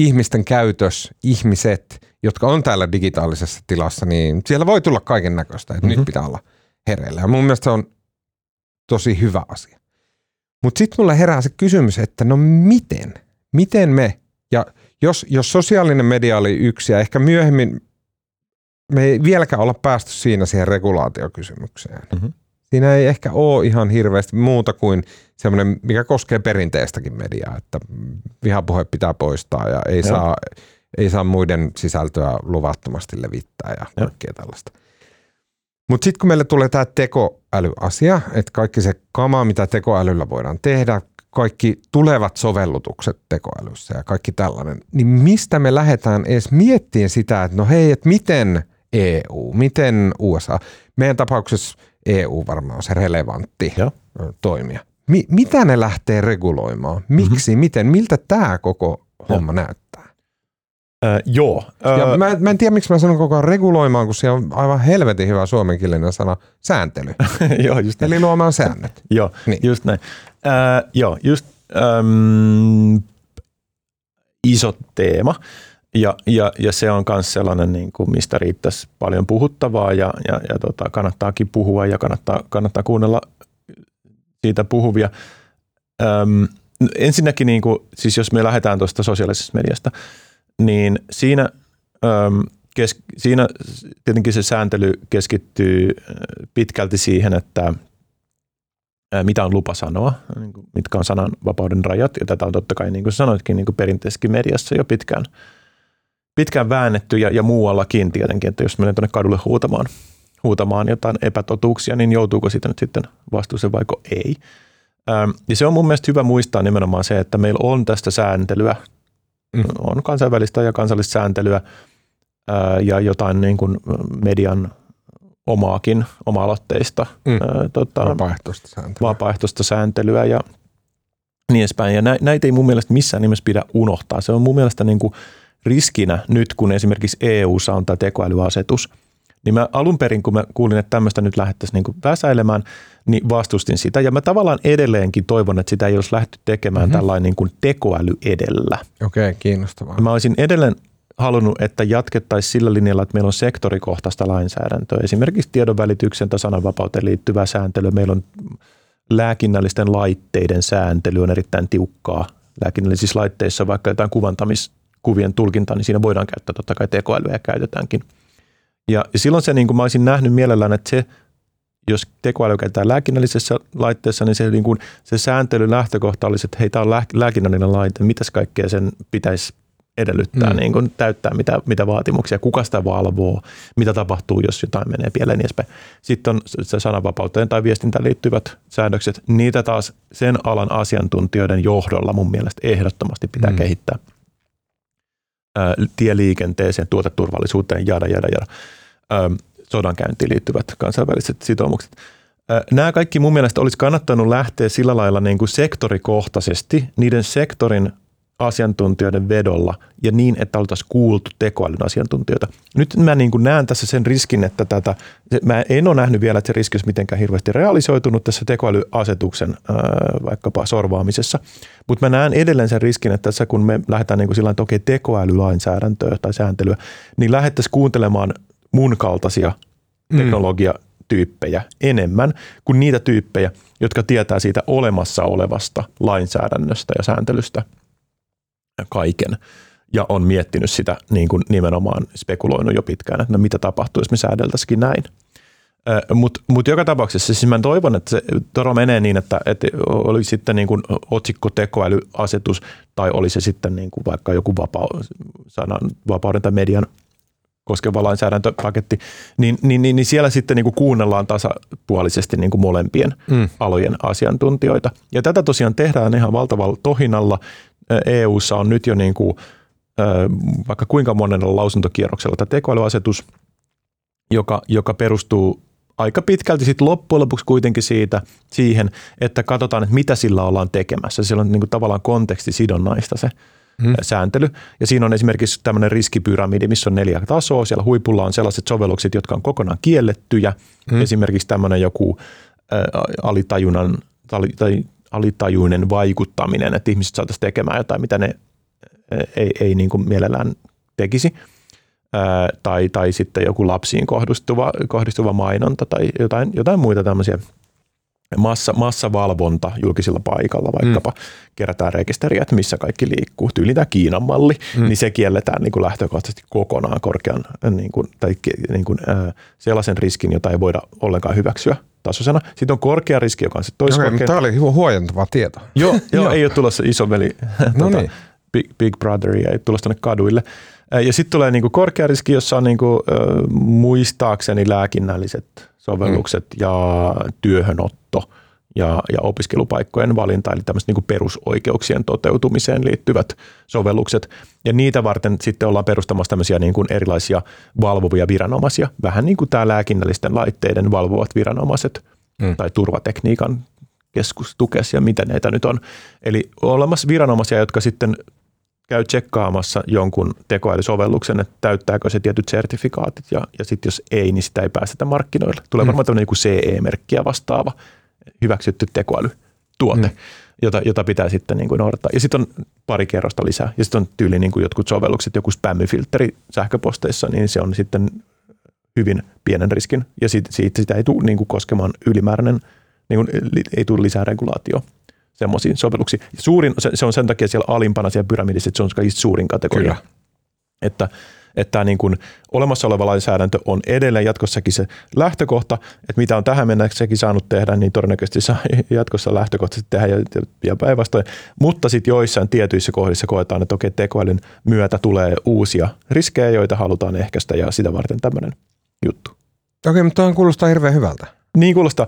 Speaker 1: ihmisten käytös, ihmiset, jotka on täällä digitaalisessa tilassa, niin siellä voi tulla kaiken näköistä, että mm-hmm.
Speaker 2: Mhm.
Speaker 1: nyt pitää olla hereillä. Ja mun mielestä se on tosi hyvä asia. Mutta sitten mulle herää se kysymys, että no miten? Miten me, ja jos, jos sosiaalinen media oli yksi ja ehkä myöhemmin me ei vieläkään olla päästy siinä siihen regulaatiokysymykseen.
Speaker 2: Mhm.
Speaker 1: Siinä ei ehkä ole ihan hirveästi muuta kuin semmoinen, mikä koskee perinteistäkin mediaa, että vihapuhe pitää poistaa ja ei,
Speaker 2: Joo.
Speaker 1: saa, ei saa muiden sisältöä luvattomasti levittää ja kaikkea tällaista. Mutta sitten kun meille tulee tämä tekoälyasia, että kaikki se kama, mitä tekoälyllä voidaan tehdä, kaikki tulevat sovellutukset tekoälyssä ja kaikki tällainen, niin mistä me lähdetään edes miettimään sitä, että no hei, että miten EU, miten USA, meidän tapauksessa EU varmaan on se relevantti
Speaker 2: Joo.
Speaker 1: ö, toimija. Mi- mitä ne lähtee reguloimaan? Miksi, mm-hmm. miten, miltä tämä koko homma näyttää?
Speaker 2: Äh, joo.
Speaker 1: Ja
Speaker 2: Äh,
Speaker 1: mä, mä en tiedä, miksi mä sanon koko ajan reguloimaan, kun siellä on aivan helvetin hyvä suomenkielinen sana sääntely.
Speaker 2: joo, just näin.
Speaker 1: Eli luomaan säännöt.
Speaker 2: Joo,
Speaker 1: Niin.
Speaker 2: just näin. Äh, joo, just äm, iso teema. Ja, ja, ja se on myös sellainen, niin kuin, mistä riittäisi paljon puhuttavaa ja, ja, ja tota, kannattaakin puhua ja kannattaa, kannattaa kuunnella siitä puhuvia. Öm, ensinnäkin, niin kuin, siis jos me lähdetään tuosta sosiaalisesta mediasta, niin siinä, öm, kes, siinä tietenkin se sääntely keskittyy pitkälti siihen, että mitä on lupa sanoa, niin mitkä on sananvapauden rajat. Ja tätä on totta kai, niin kuin sanoitkin, niin kuin perinteisessäkin mediassa jo pitkään, pitkään väännetty ja, ja muuallakin tietenkin, että jos menee tuonne kadulle huutamaan, huutamaan jotain epätotuuksia, niin joutuuko siitä nyt sitten vastuuseen vaiko ei. Ähm, Ja se on mun mielestä hyvä muistaa nimenomaan se, että meillä on tästä sääntelyä,
Speaker 1: Mm.
Speaker 2: on kansainvälistä ja kansallista sääntelyä ää, ja jotain niin kuin median omaakin, oma-aloitteista
Speaker 1: Mm.
Speaker 2: ää, tota,
Speaker 1: Vapaaehtoista sääntelyä.
Speaker 2: vapaaehtoista sääntelyä ja niin edespäin. Ja nä- näitä ei mun mielestä missään nimessä pidä unohtaa. Se on mun mielestä niin kuin riskinä nyt, kun esimerkiksi EU:ssa on tämä tekoälyasetus. Niin mä alun perin, kun mä kuulin, että tämmöistä nyt lähdettäisiin niin kuin väsäilemään, niin vastustin sitä. Ja mä tavallaan edelleenkin toivon, että sitä ei olisi lähdetty tekemään
Speaker 1: Mhm.
Speaker 2: mm-hmm. tällainen niin kuin tekoäly edellä.
Speaker 1: Okei, kiinnostavaa.
Speaker 2: Mä olisin edelleen halunnut, että jatkettaisiin sillä linjalla, että meillä on sektorikohtaista lainsäädäntöä. Esimerkiksi tiedonvälityksen tai sananvapauteen liittyvää sääntelyä. Meillä on lääkinnällisten laitteiden sääntely on erittäin tiukkaa. Lääkinnällisissä laitteissa vaikka jotain kuvantamiskuvien tulkintaa, niin siinä voidaan käyttää totta kai tekoälyä ja käytetäänkin. Ja silloin se, niin kuin mä olisin nähnyt mielellään, että se, jos tekoäly käytetään lääkinnällisessä laitteessa, niin se, niin kuin, se sääntely lähtökohta olisi, että hei, tämä on lää- lääkinnällinen laite, mitäs kaikkea sen pitäisi edellyttää,
Speaker 1: Mm.
Speaker 2: niin kuin täyttää, mitä, mitä vaatimuksia, kuka sitä valvoo, mitä tapahtuu, jos jotain menee pieleen niin edespäin. Sitten on se sananvapauteen tai viestintään liittyvät säädökset, niitä taas sen alan asiantuntijoiden johdolla mun mielestä ehdottomasti pitää
Speaker 1: mm.
Speaker 2: kehittää Tieliikenteeseen, tuoteturvallisuuteen, jada, jada, jada. Sodankäyntiin liittyvät kansainväliset sitoumukset. Nämä kaikki mun mielestä olisi kannattanut lähteä sillä lailla niin kuin sektorikohtaisesti niiden sektorin asiantuntijoiden vedolla ja niin, että oltaisiin kuultu tekoälyn asiantuntijoita. Nyt mä niin kuin näen tässä sen riskin, että tätä, mä en ole nähnyt vielä, että se riski olisi mitenkään hirveästi realisoitunut tässä tekoälyasetuksen ää, vaikkapa sorvaamisessa, mutta mä näen edelleen sen riskin, että tässä kun me lähdetään niin kuin sillä että okei tekoälylainsäädäntöä tai sääntelyä, niin lähdettäisiin kuuntelemaan mun kaltaisia teknologiatyyppejä enemmän kuin niitä tyyppejä, jotka tietää siitä olemassa olevasta lainsäädännöstä ja sääntelystä – kaiken ja on miettinyt sitä niin kuin nimenomaan spekuloinut jo pitkään, että no mitä tapahtuu, jos me säädeltäisikin näin. Mutta mut joka tapauksessa siis mä toivon, että se todella menee niin, että, että oli sitten niin kuin otsikko tekoälyasetus tai oli se sitten niin kuin vaikka joku vapau, sanan, vapauden tai median koskeva lainsäädäntöpaketti, niin, niin, niin, niin siellä sitten niin kuin kuunnellaan tasapuolisesti niin kuin molempien mm. alojen asiantuntijoita. Ja tätä tosiaan tehdään ihan valtavalla tohinalla EU:ssa on nyt jo niin kuin, vaikka kuinka monella lausuntokierroksella tämä tekoälyasetus, joka, joka perustuu aika pitkälti sit loppujen lopuksi kuitenkin siitä, siihen, että katsotaan, että mitä sillä ollaan tekemässä. Siellä on niin kuin tavallaan kontekstisidonnaista se hmm. sääntely. Ja siinä on esimerkiksi tämmöinen riskipyramidi, missä on neljä tasoa. Siellä huipulla on sellaiset sovellukset, jotka on kokonaan kiellettyjä. Hmm. Esimerkiksi tämmöinen joku ä, alitajunnan tai alitajuinen vaikuttaminen, että ihmiset saataisiin tekemään jotain, mitä ne ei, ei niin kuin mielellään tekisi. Tai, tai sitten joku lapsiin kohdistuva, kohdistuva mainonta tai jotain, jotain muita tämmöisiä massa, massavalvonta julkisilla paikalla, vaikkapa mm. kerätään rekisteriä, että missä kaikki liikkuu. Tyyli tämä Kiinan malli, mm. niin se kielletään niin kuin lähtökohtaisesti kokonaan korkean niin kuin, tai niin kuin, ää, sellaisen riskin, jota ei voida ollenkaan hyväksyä tasoisena. Sitten on korkea riski, joka on sitten toisessa okay,
Speaker 1: Tämä oli huojentavaa tietoa.
Speaker 2: Joo, joo, ei ole tulossa isoveli, no tuota, niin. big, big Brother, ei tulossa tuonne kaduille. Ja sitten tulee niinku korkea riski, jossa on niinku, muistaakseni lääkinnälliset sovellukset mm. ja työhönotto ja, ja opiskelupaikkojen valinta, eli tämmöiset niin perusoikeuksien toteutumiseen liittyvät sovellukset. Ja niitä varten sitten ollaan perustamassa tämmöisiä niin kuin erilaisia valvovia viranomaisia, vähän niin kuin tämä lääkinnällisten laitteiden valvovat viranomaiset mm. tai turvatekniikan keskus tukes ja mitä näitä nyt on. Eli on olemassa viranomaisia, jotka sitten käy tsekkaamassa jonkun tekoälysovelluksen, että täyttääkö se tietyt sertifikaatit ja, ja sitten jos ei, niin sitä ei päästetä markkinoille. Tulee mm. varmaan tämmöinen CE-merkkiä vastaava hyväksytty tekoälytuote, mm. jota, jota pitää sitten niin kuin noudattaa. Ja sitten on pari kerrosta lisää. Ja sitten on tyyli niin kuin jotkut sovellukset, joku spämmifiltteri sähköposteissa, niin se on sitten hyvin pienen riskin. Ja siitä, siitä sitä ei tule niin kuin koskemaan ylimääräinen, niin kuin, ei tule lisää regulaatio semmoisiin sovelluksiin. Suurin, se, se on sen takia siellä alimpana siellä pyramidissa, että se on kaikista suurin kategoria. Kyllä. Että että niin kuin olemassa oleva lainsäädäntö on edelleen jatkossakin se lähtökohta, että mitä on tähän mennäkseen saanut tehdä, niin todennäköisesti saa jatkossa lähtökohtaisesti tehdä ja, ja päinvastoin. Mutta sitten joissain tietyissä kohdissa koetaan, että okei, tekoälyn myötä tulee uusia riskejä, joita halutaan ehkäistä ja sitä varten tämmöinen juttu.
Speaker 1: Okei, mutta tämä kuulostaa hirveän hyvältä.
Speaker 2: Niin kuulostaa.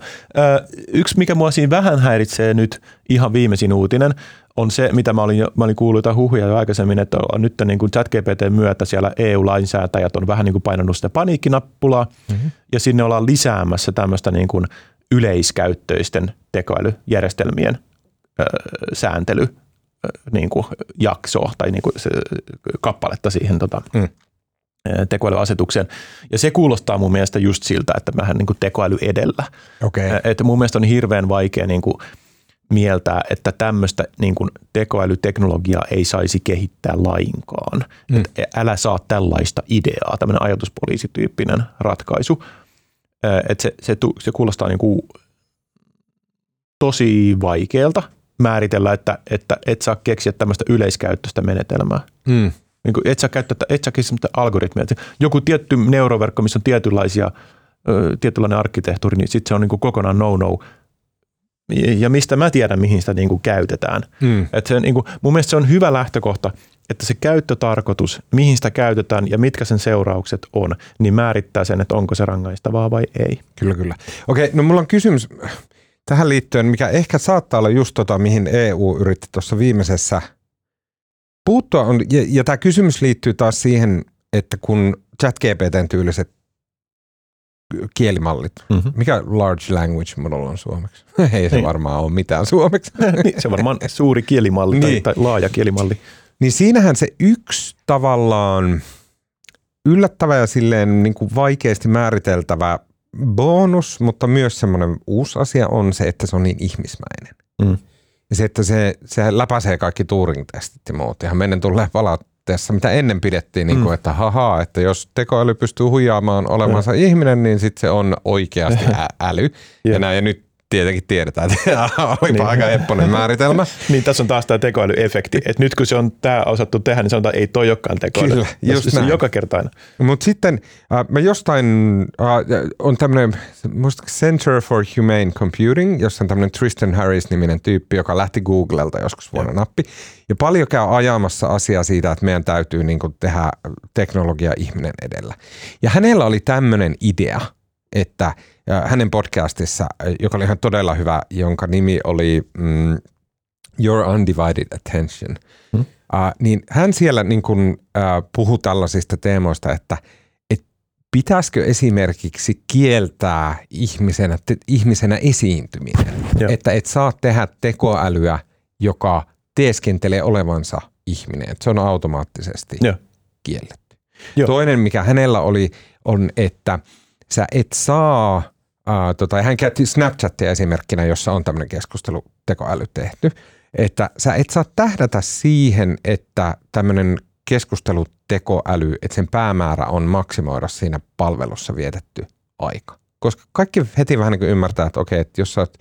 Speaker 2: Yksi, mikä mua siinä vähän häiritsee nyt, ihan viimeisin uutinen, on se, mitä mä olin, jo, mä olin kuullut jotain huhuja jo aikaisemmin, että on nyt niin kuin ChatGPT myötä siellä EU-lainsäätäjät on vähän niin kuin painanut sitä paniikkinappulaa mm-hmm. ja sinne ollaan lisäämässä tämmöistä niin kuin yleiskäyttöisten tekoälyjärjestelmien ö, sääntely niin kuin jaksoa tai niin kuin se, kappaletta siihen tota, mm. Tekoälyasetukseen. Ja se kuulostaa mun mielestä just siltä, että vähän niin kuin tekoäly edellä.
Speaker 1: Okay.
Speaker 2: Että mun mielestä on hirveän vaikea niin kuin mieltää, että tämmöistä niin kuin tekoälyteknologiaa ei saisi kehittää lainkaan. Mm. Että älä saa tällaista ideaa, tämmöinen ajatuspoliisityyppinen ratkaisu. Että se, se, se kuulostaa niin kuin tosi vaikealta määritellä, että, että et saa keksiä tämmöistä yleiskäyttöistä menetelmää. Mm. Niin kuin et saa käyttää, et keksiä algoritmia. Joku tietty neuroverkko, missä on tietynlaisia, tietynlainen arkkitehtuuri, niin sitten se on niin kuin kokonaan no-no – ja mistä mä tiedän, mihin sitä niin kuin käytetään. Hmm. Et se, niin kuin, mun mielestä se on hyvä lähtökohta, että se käyttötarkoitus, mihin sitä käytetään ja mitkä sen seuraukset on, niin määrittää sen, että onko se rangaistavaa vai ei.
Speaker 1: Kyllä, kyllä. Okei, no mulla on kysymys tähän liittyen, mikä ehkä saattaa olla just tota, mihin EU yritti tuossa viimeisessä puuttua. On, ja, ja tämä kysymys liittyy taas siihen, että kun ChatGPTn tyyliset kielimallit. Mm-hmm. Mikä large language model on suomeksi? Ei se niin. varmaan ole mitään suomeksi.
Speaker 2: niin, se on varmaan suuri kielimalli tai, niin. tai laaja kielimalli.
Speaker 1: Niin siinähän se yksi tavallaan yllättävä ja silleen niin kuin vaikeasti määriteltävä bonus, mutta myös semmoinen uusi asia on se, että se on niin ihmismäinen.
Speaker 2: Mm.
Speaker 1: Ja se, että se, se läpäisee kaikki Turing-testit ja muut. Ihan meidän tulee palautteessa, mitä ennen pidettiin, niin kuin, mm. että hahaa, että jos tekoäly pystyy huijaamaan olemansa ja. ihminen, niin sitten se on oikeasti ä- äly. Ja, ja näin, ja nyt tietenkin tiedetään, että olipa niin. aika epponen määritelmä.
Speaker 2: niin tässä on taas tämä tekoälyefekti, että nyt kun se on tämä osattu tehdä, niin sanotaan, että ei toi olekaan tekoäly.
Speaker 1: Kyllä, just
Speaker 2: se
Speaker 1: näin.
Speaker 2: joka kerta aina.
Speaker 1: Mutta sitten äh, mä jostain, äh, on tämmöinen Center for Humane Computing, jossa on tämmöinen Tristan Harris-niminen tyyppi, joka lähti Googlelta joskus vuonna nappi. Ja paljon käy ajamassa asiaa siitä, että meidän täytyy niin kuin, tehdä teknologia ihminen edellä. Ja hänellä oli tämmöinen idea, että hänen podcastissa, joka oli ihan todella hyvä, jonka nimi oli mm, Your Undivided Attention, hmm. uh, niin hän siellä niin kun, uh, puhui tällaisista teemoista, että et pitäisikö esimerkiksi kieltää ihmisenä, te, ihmisenä esiintyminen, Joo. että et saa tehdä tekoälyä, joka teeskentelee olevansa ihminen, että se on automaattisesti Joo. kielletty. Joo. Toinen, mikä hänellä oli, on, että sä et saa Uh, tota, hän käytti Snapchatia esimerkkinä, jossa on tämmöinen keskustelutekoäly tehty, että sä et saa tähdätä siihen, että tämmöinen keskustelutekoäly, että sen päämäärä on maksimoida siinä palvelussa vietetty aika. Koska kaikki heti vähän niin kuin ymmärtää, että okei, että jos sä oot,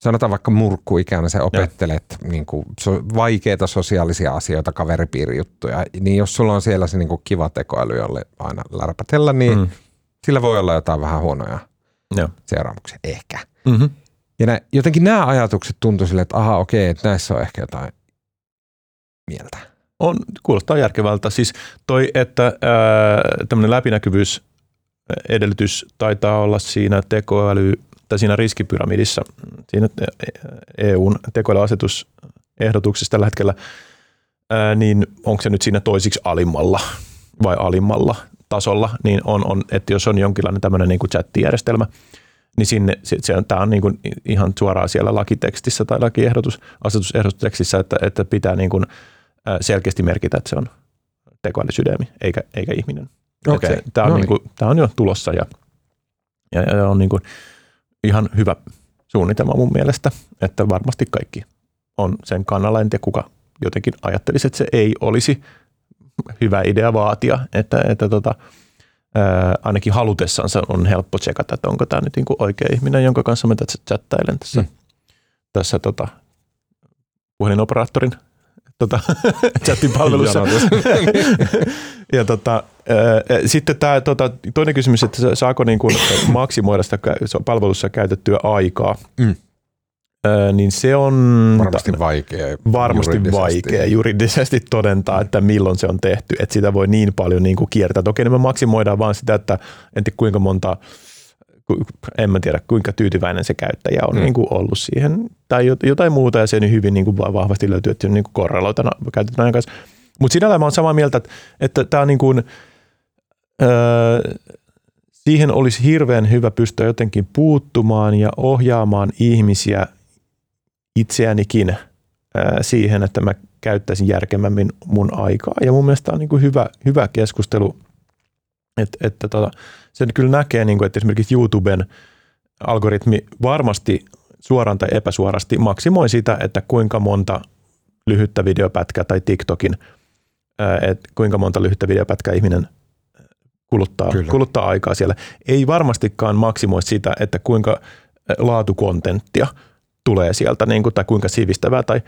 Speaker 1: sanotaan vaikka murkkuikänä, sä opettelet niin kuin, so, vaikeita sosiaalisia asioita, kaveripiirijuttuja, niin jos sulla on siellä se niin kuin kiva tekoäly, jolle aina lärpätellä, niin mm. Sillä voi olla jotain vähän huonoja Joo. seuraamuksia, ehkä. Mm-hmm. Ja nä, jotenkin nämä ajatukset tuntui sille, että aha, okei, että näissä on ehkä jotain mieltä.
Speaker 2: On, kuulostaa järkevältä. Siis toi, että tämmöinen läpinäkyvyys edellytys taitaa olla siinä tekoäly tai siinä riskipyramidissa, siinä EUn tekoälyasetusehdotuksessa tällä hetkellä, ää, niin onko se nyt siinä toisiksi alimmalla vai alimmalla tasolla, niin on, on että jos on jonkinlainen tämmöinen niin kuin chattijärjestelmä, niin sinne, se, se on, tämä on niin kuin ihan suoraan siellä lakitekstissä tai lakiehdotus, asetusehdotustekstissä, että, että pitää niin kuin selkeästi merkitä, että se on tekoälysydämi eikä, eikä ihminen.
Speaker 1: Okay.
Speaker 2: Se, tämä, on no niin kuin, tämä on jo tulossa ja, ja, ja on niin kuin ihan hyvä suunnitelma mun mielestä, että varmasti kaikki on sen kannalla. En tiedä, kuka jotenkin ajattelisi, että se ei olisi hyvä idea vaatia, että, että tota, ää, ainakin halutessansa on helppo tsekata, että onko tämä nyt niinku oikea ihminen, jonka kanssa mä chattailen tässä, mm. tässä tota, puhelinoperaattorin tota, chatin palvelussa. ja tota, ää, sitten tämä tota, toinen kysymys, että saako niin kuin maksimoida sitä palvelussa käytettyä aikaa. Mm niin se on
Speaker 1: varmasti vaikea.
Speaker 2: Varmasti juridisesti. vaikea juridisesti todentaa, että milloin se on tehty. Että sitä voi niin paljon niin kuin kiertää. Toki me maksimoidaan vaan sitä, että en tiedä kuinka monta, en mä tiedä kuinka tyytyväinen se käyttäjä on hmm. niin kuin ollut siihen. Tai jotain muuta ja se niin hyvin niin kuin vahvasti löytyy, että se on niin korreloitana käytetyn ajan kanssa. Mutta sinällään mä olen samaa mieltä, että, että tämä on niin kuin, öö, siihen olisi hirveän hyvä pystyä jotenkin puuttumaan ja ohjaamaan ihmisiä itseänikin siihen, että mä käyttäisin järkemämmin mun aikaa. Ja mun mielestä on niin kuin hyvä, hyvä keskustelu, että, että tota, sen kyllä näkee, niin kuin, että esimerkiksi YouTuben algoritmi varmasti suoraan tai epäsuorasti maksimoi sitä, että kuinka monta lyhyttä videopätkää tai TikTokin, että kuinka monta lyhyttä videopätkää ihminen kuluttaa, kuluttaa aikaa siellä. Ei varmastikaan maksimoi sitä, että kuinka laatukontenttia – tulee sieltä, niin kuin, tai kuinka sivistävää tai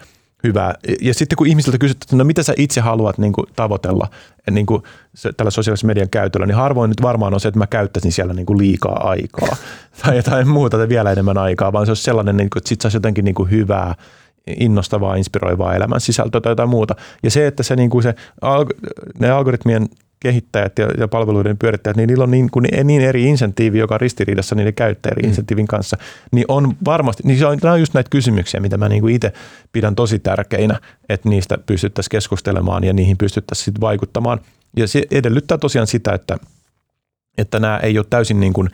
Speaker 2: hyvää. Ja sitten kun ihmisiltä kysytään, että no mitä sä itse haluat niin kuin, tavoitella niin kuin, se, tällä sosiaalisen median käytöllä, niin harvoin nyt varmaan on se, että mä käyttäisin siellä niin kuin, liikaa aikaa tai jotain muuta tai vielä enemmän aikaa, vaan se olisi sellainen, niin kuin, että sit saisi jotenkin niin kuin, hyvää, innostavaa, inspiroivaa elämän sisältöä tai jotain muuta. Ja se, että se, niin kuin se, ne algoritmien kehittäjät ja, ja palveluiden pyörittäjät, niin niillä on niin, kuin, niin eri insentiivi, joka on ristiriidassa niiden käyttäjien mm. insentiivin kanssa, niin on varmasti, niin se on, nämä on just näitä kysymyksiä, mitä mä niin kuin itse pidän tosi tärkeinä, että niistä pystyttäisiin keskustelemaan ja niihin pystyttäisiin sitten vaikuttamaan. Ja se edellyttää tosiaan sitä, että, että nämä ei ole täysin niin kuin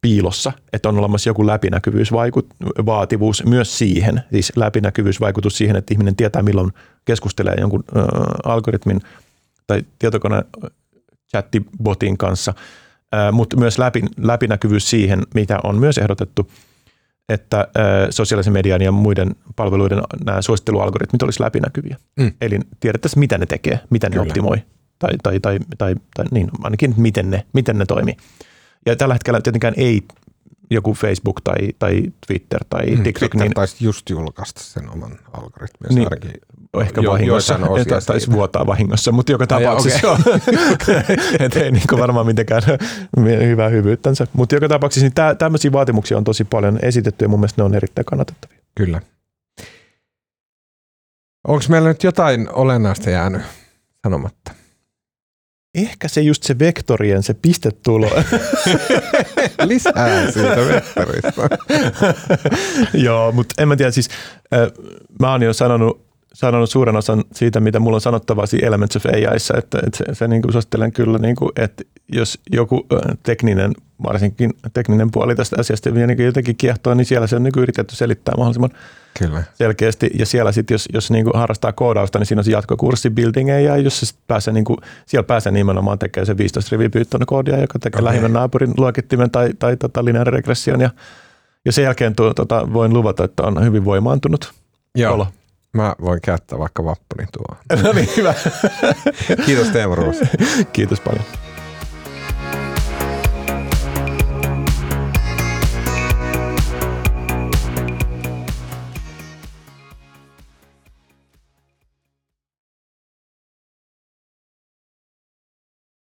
Speaker 2: piilossa, että on olemassa joku läpinäkyvyysvaativuus myös siihen, siis läpinäkyvyysvaikutus siihen, että ihminen tietää milloin keskustelee jonkun ö, algoritmin tai tietokone chattibotin kanssa, mutta myös läpi, läpinäkyvyys siihen, mitä on myös ehdotettu, että sosiaalisen median ja muiden palveluiden nämä suosittelualgoritmit olisi läpinäkyviä. Mm. Eli tiedettäisiin, mitä ne tekee, mitä ne Kyllä. optimoi, tai, tai, tai, tai, tai niin, ainakin miten ne, miten ne toimii. Ja tällä hetkellä tietenkään ei joku Facebook tai, tai Twitter tai mm, TikTok.
Speaker 1: Twitter niin, taisi just julkaista sen oman algoritmin. Niin,
Speaker 2: ehkä jo, vahingossa, että taisi vuotaa vahingossa, mutta joka tapauksessa okay. että ei niin varmaan mitenkään hyvää hyvyyttänsä. Mutta joka tapauksessa niin tämmöisiä vaatimuksia on tosi paljon esitetty ja mun mielestä ne on erittäin kannatettavia.
Speaker 1: Kyllä. Onko meillä nyt jotain olennaista jäänyt sanomatta?
Speaker 2: Ehkä se just se vektorien, se pistetulo.
Speaker 1: Lisää siitä vektorista.
Speaker 2: Joo, mutta en mä tiedä, siis äh, mä oon jo sanonut, sanonut suuren osan siitä, mitä mulla on sanottavaa siinä Elements of AIissa, että, että se, se niin kuin suosittelen kyllä, niin kuin, että jos joku tekninen, varsinkin tekninen puoli tästä asiasta niin jotenkin kiehtoo, niin siellä se on niin yritetty selittää mahdollisimman – Kyllä. selkeästi. Ja siellä sitten, jos, jos niinku harrastaa koodausta, niin siinä on se jatkokurssi Building ja jos se pääsee, niinku, siellä pääsee nimenomaan tekemään se 15 rivi koodia, joka tekee okay. lähinnä naapurin luokittimen tai, tai tota lineaariregression. Ja, ja sen jälkeen tuo, tota, voin luvata, että on hyvin voimaantunut
Speaker 1: Joo. olo. Mä voin käyttää vaikka vappuni tuo.
Speaker 2: no niin, hyvä.
Speaker 1: Kiitos Teemu
Speaker 2: Kiitos paljon.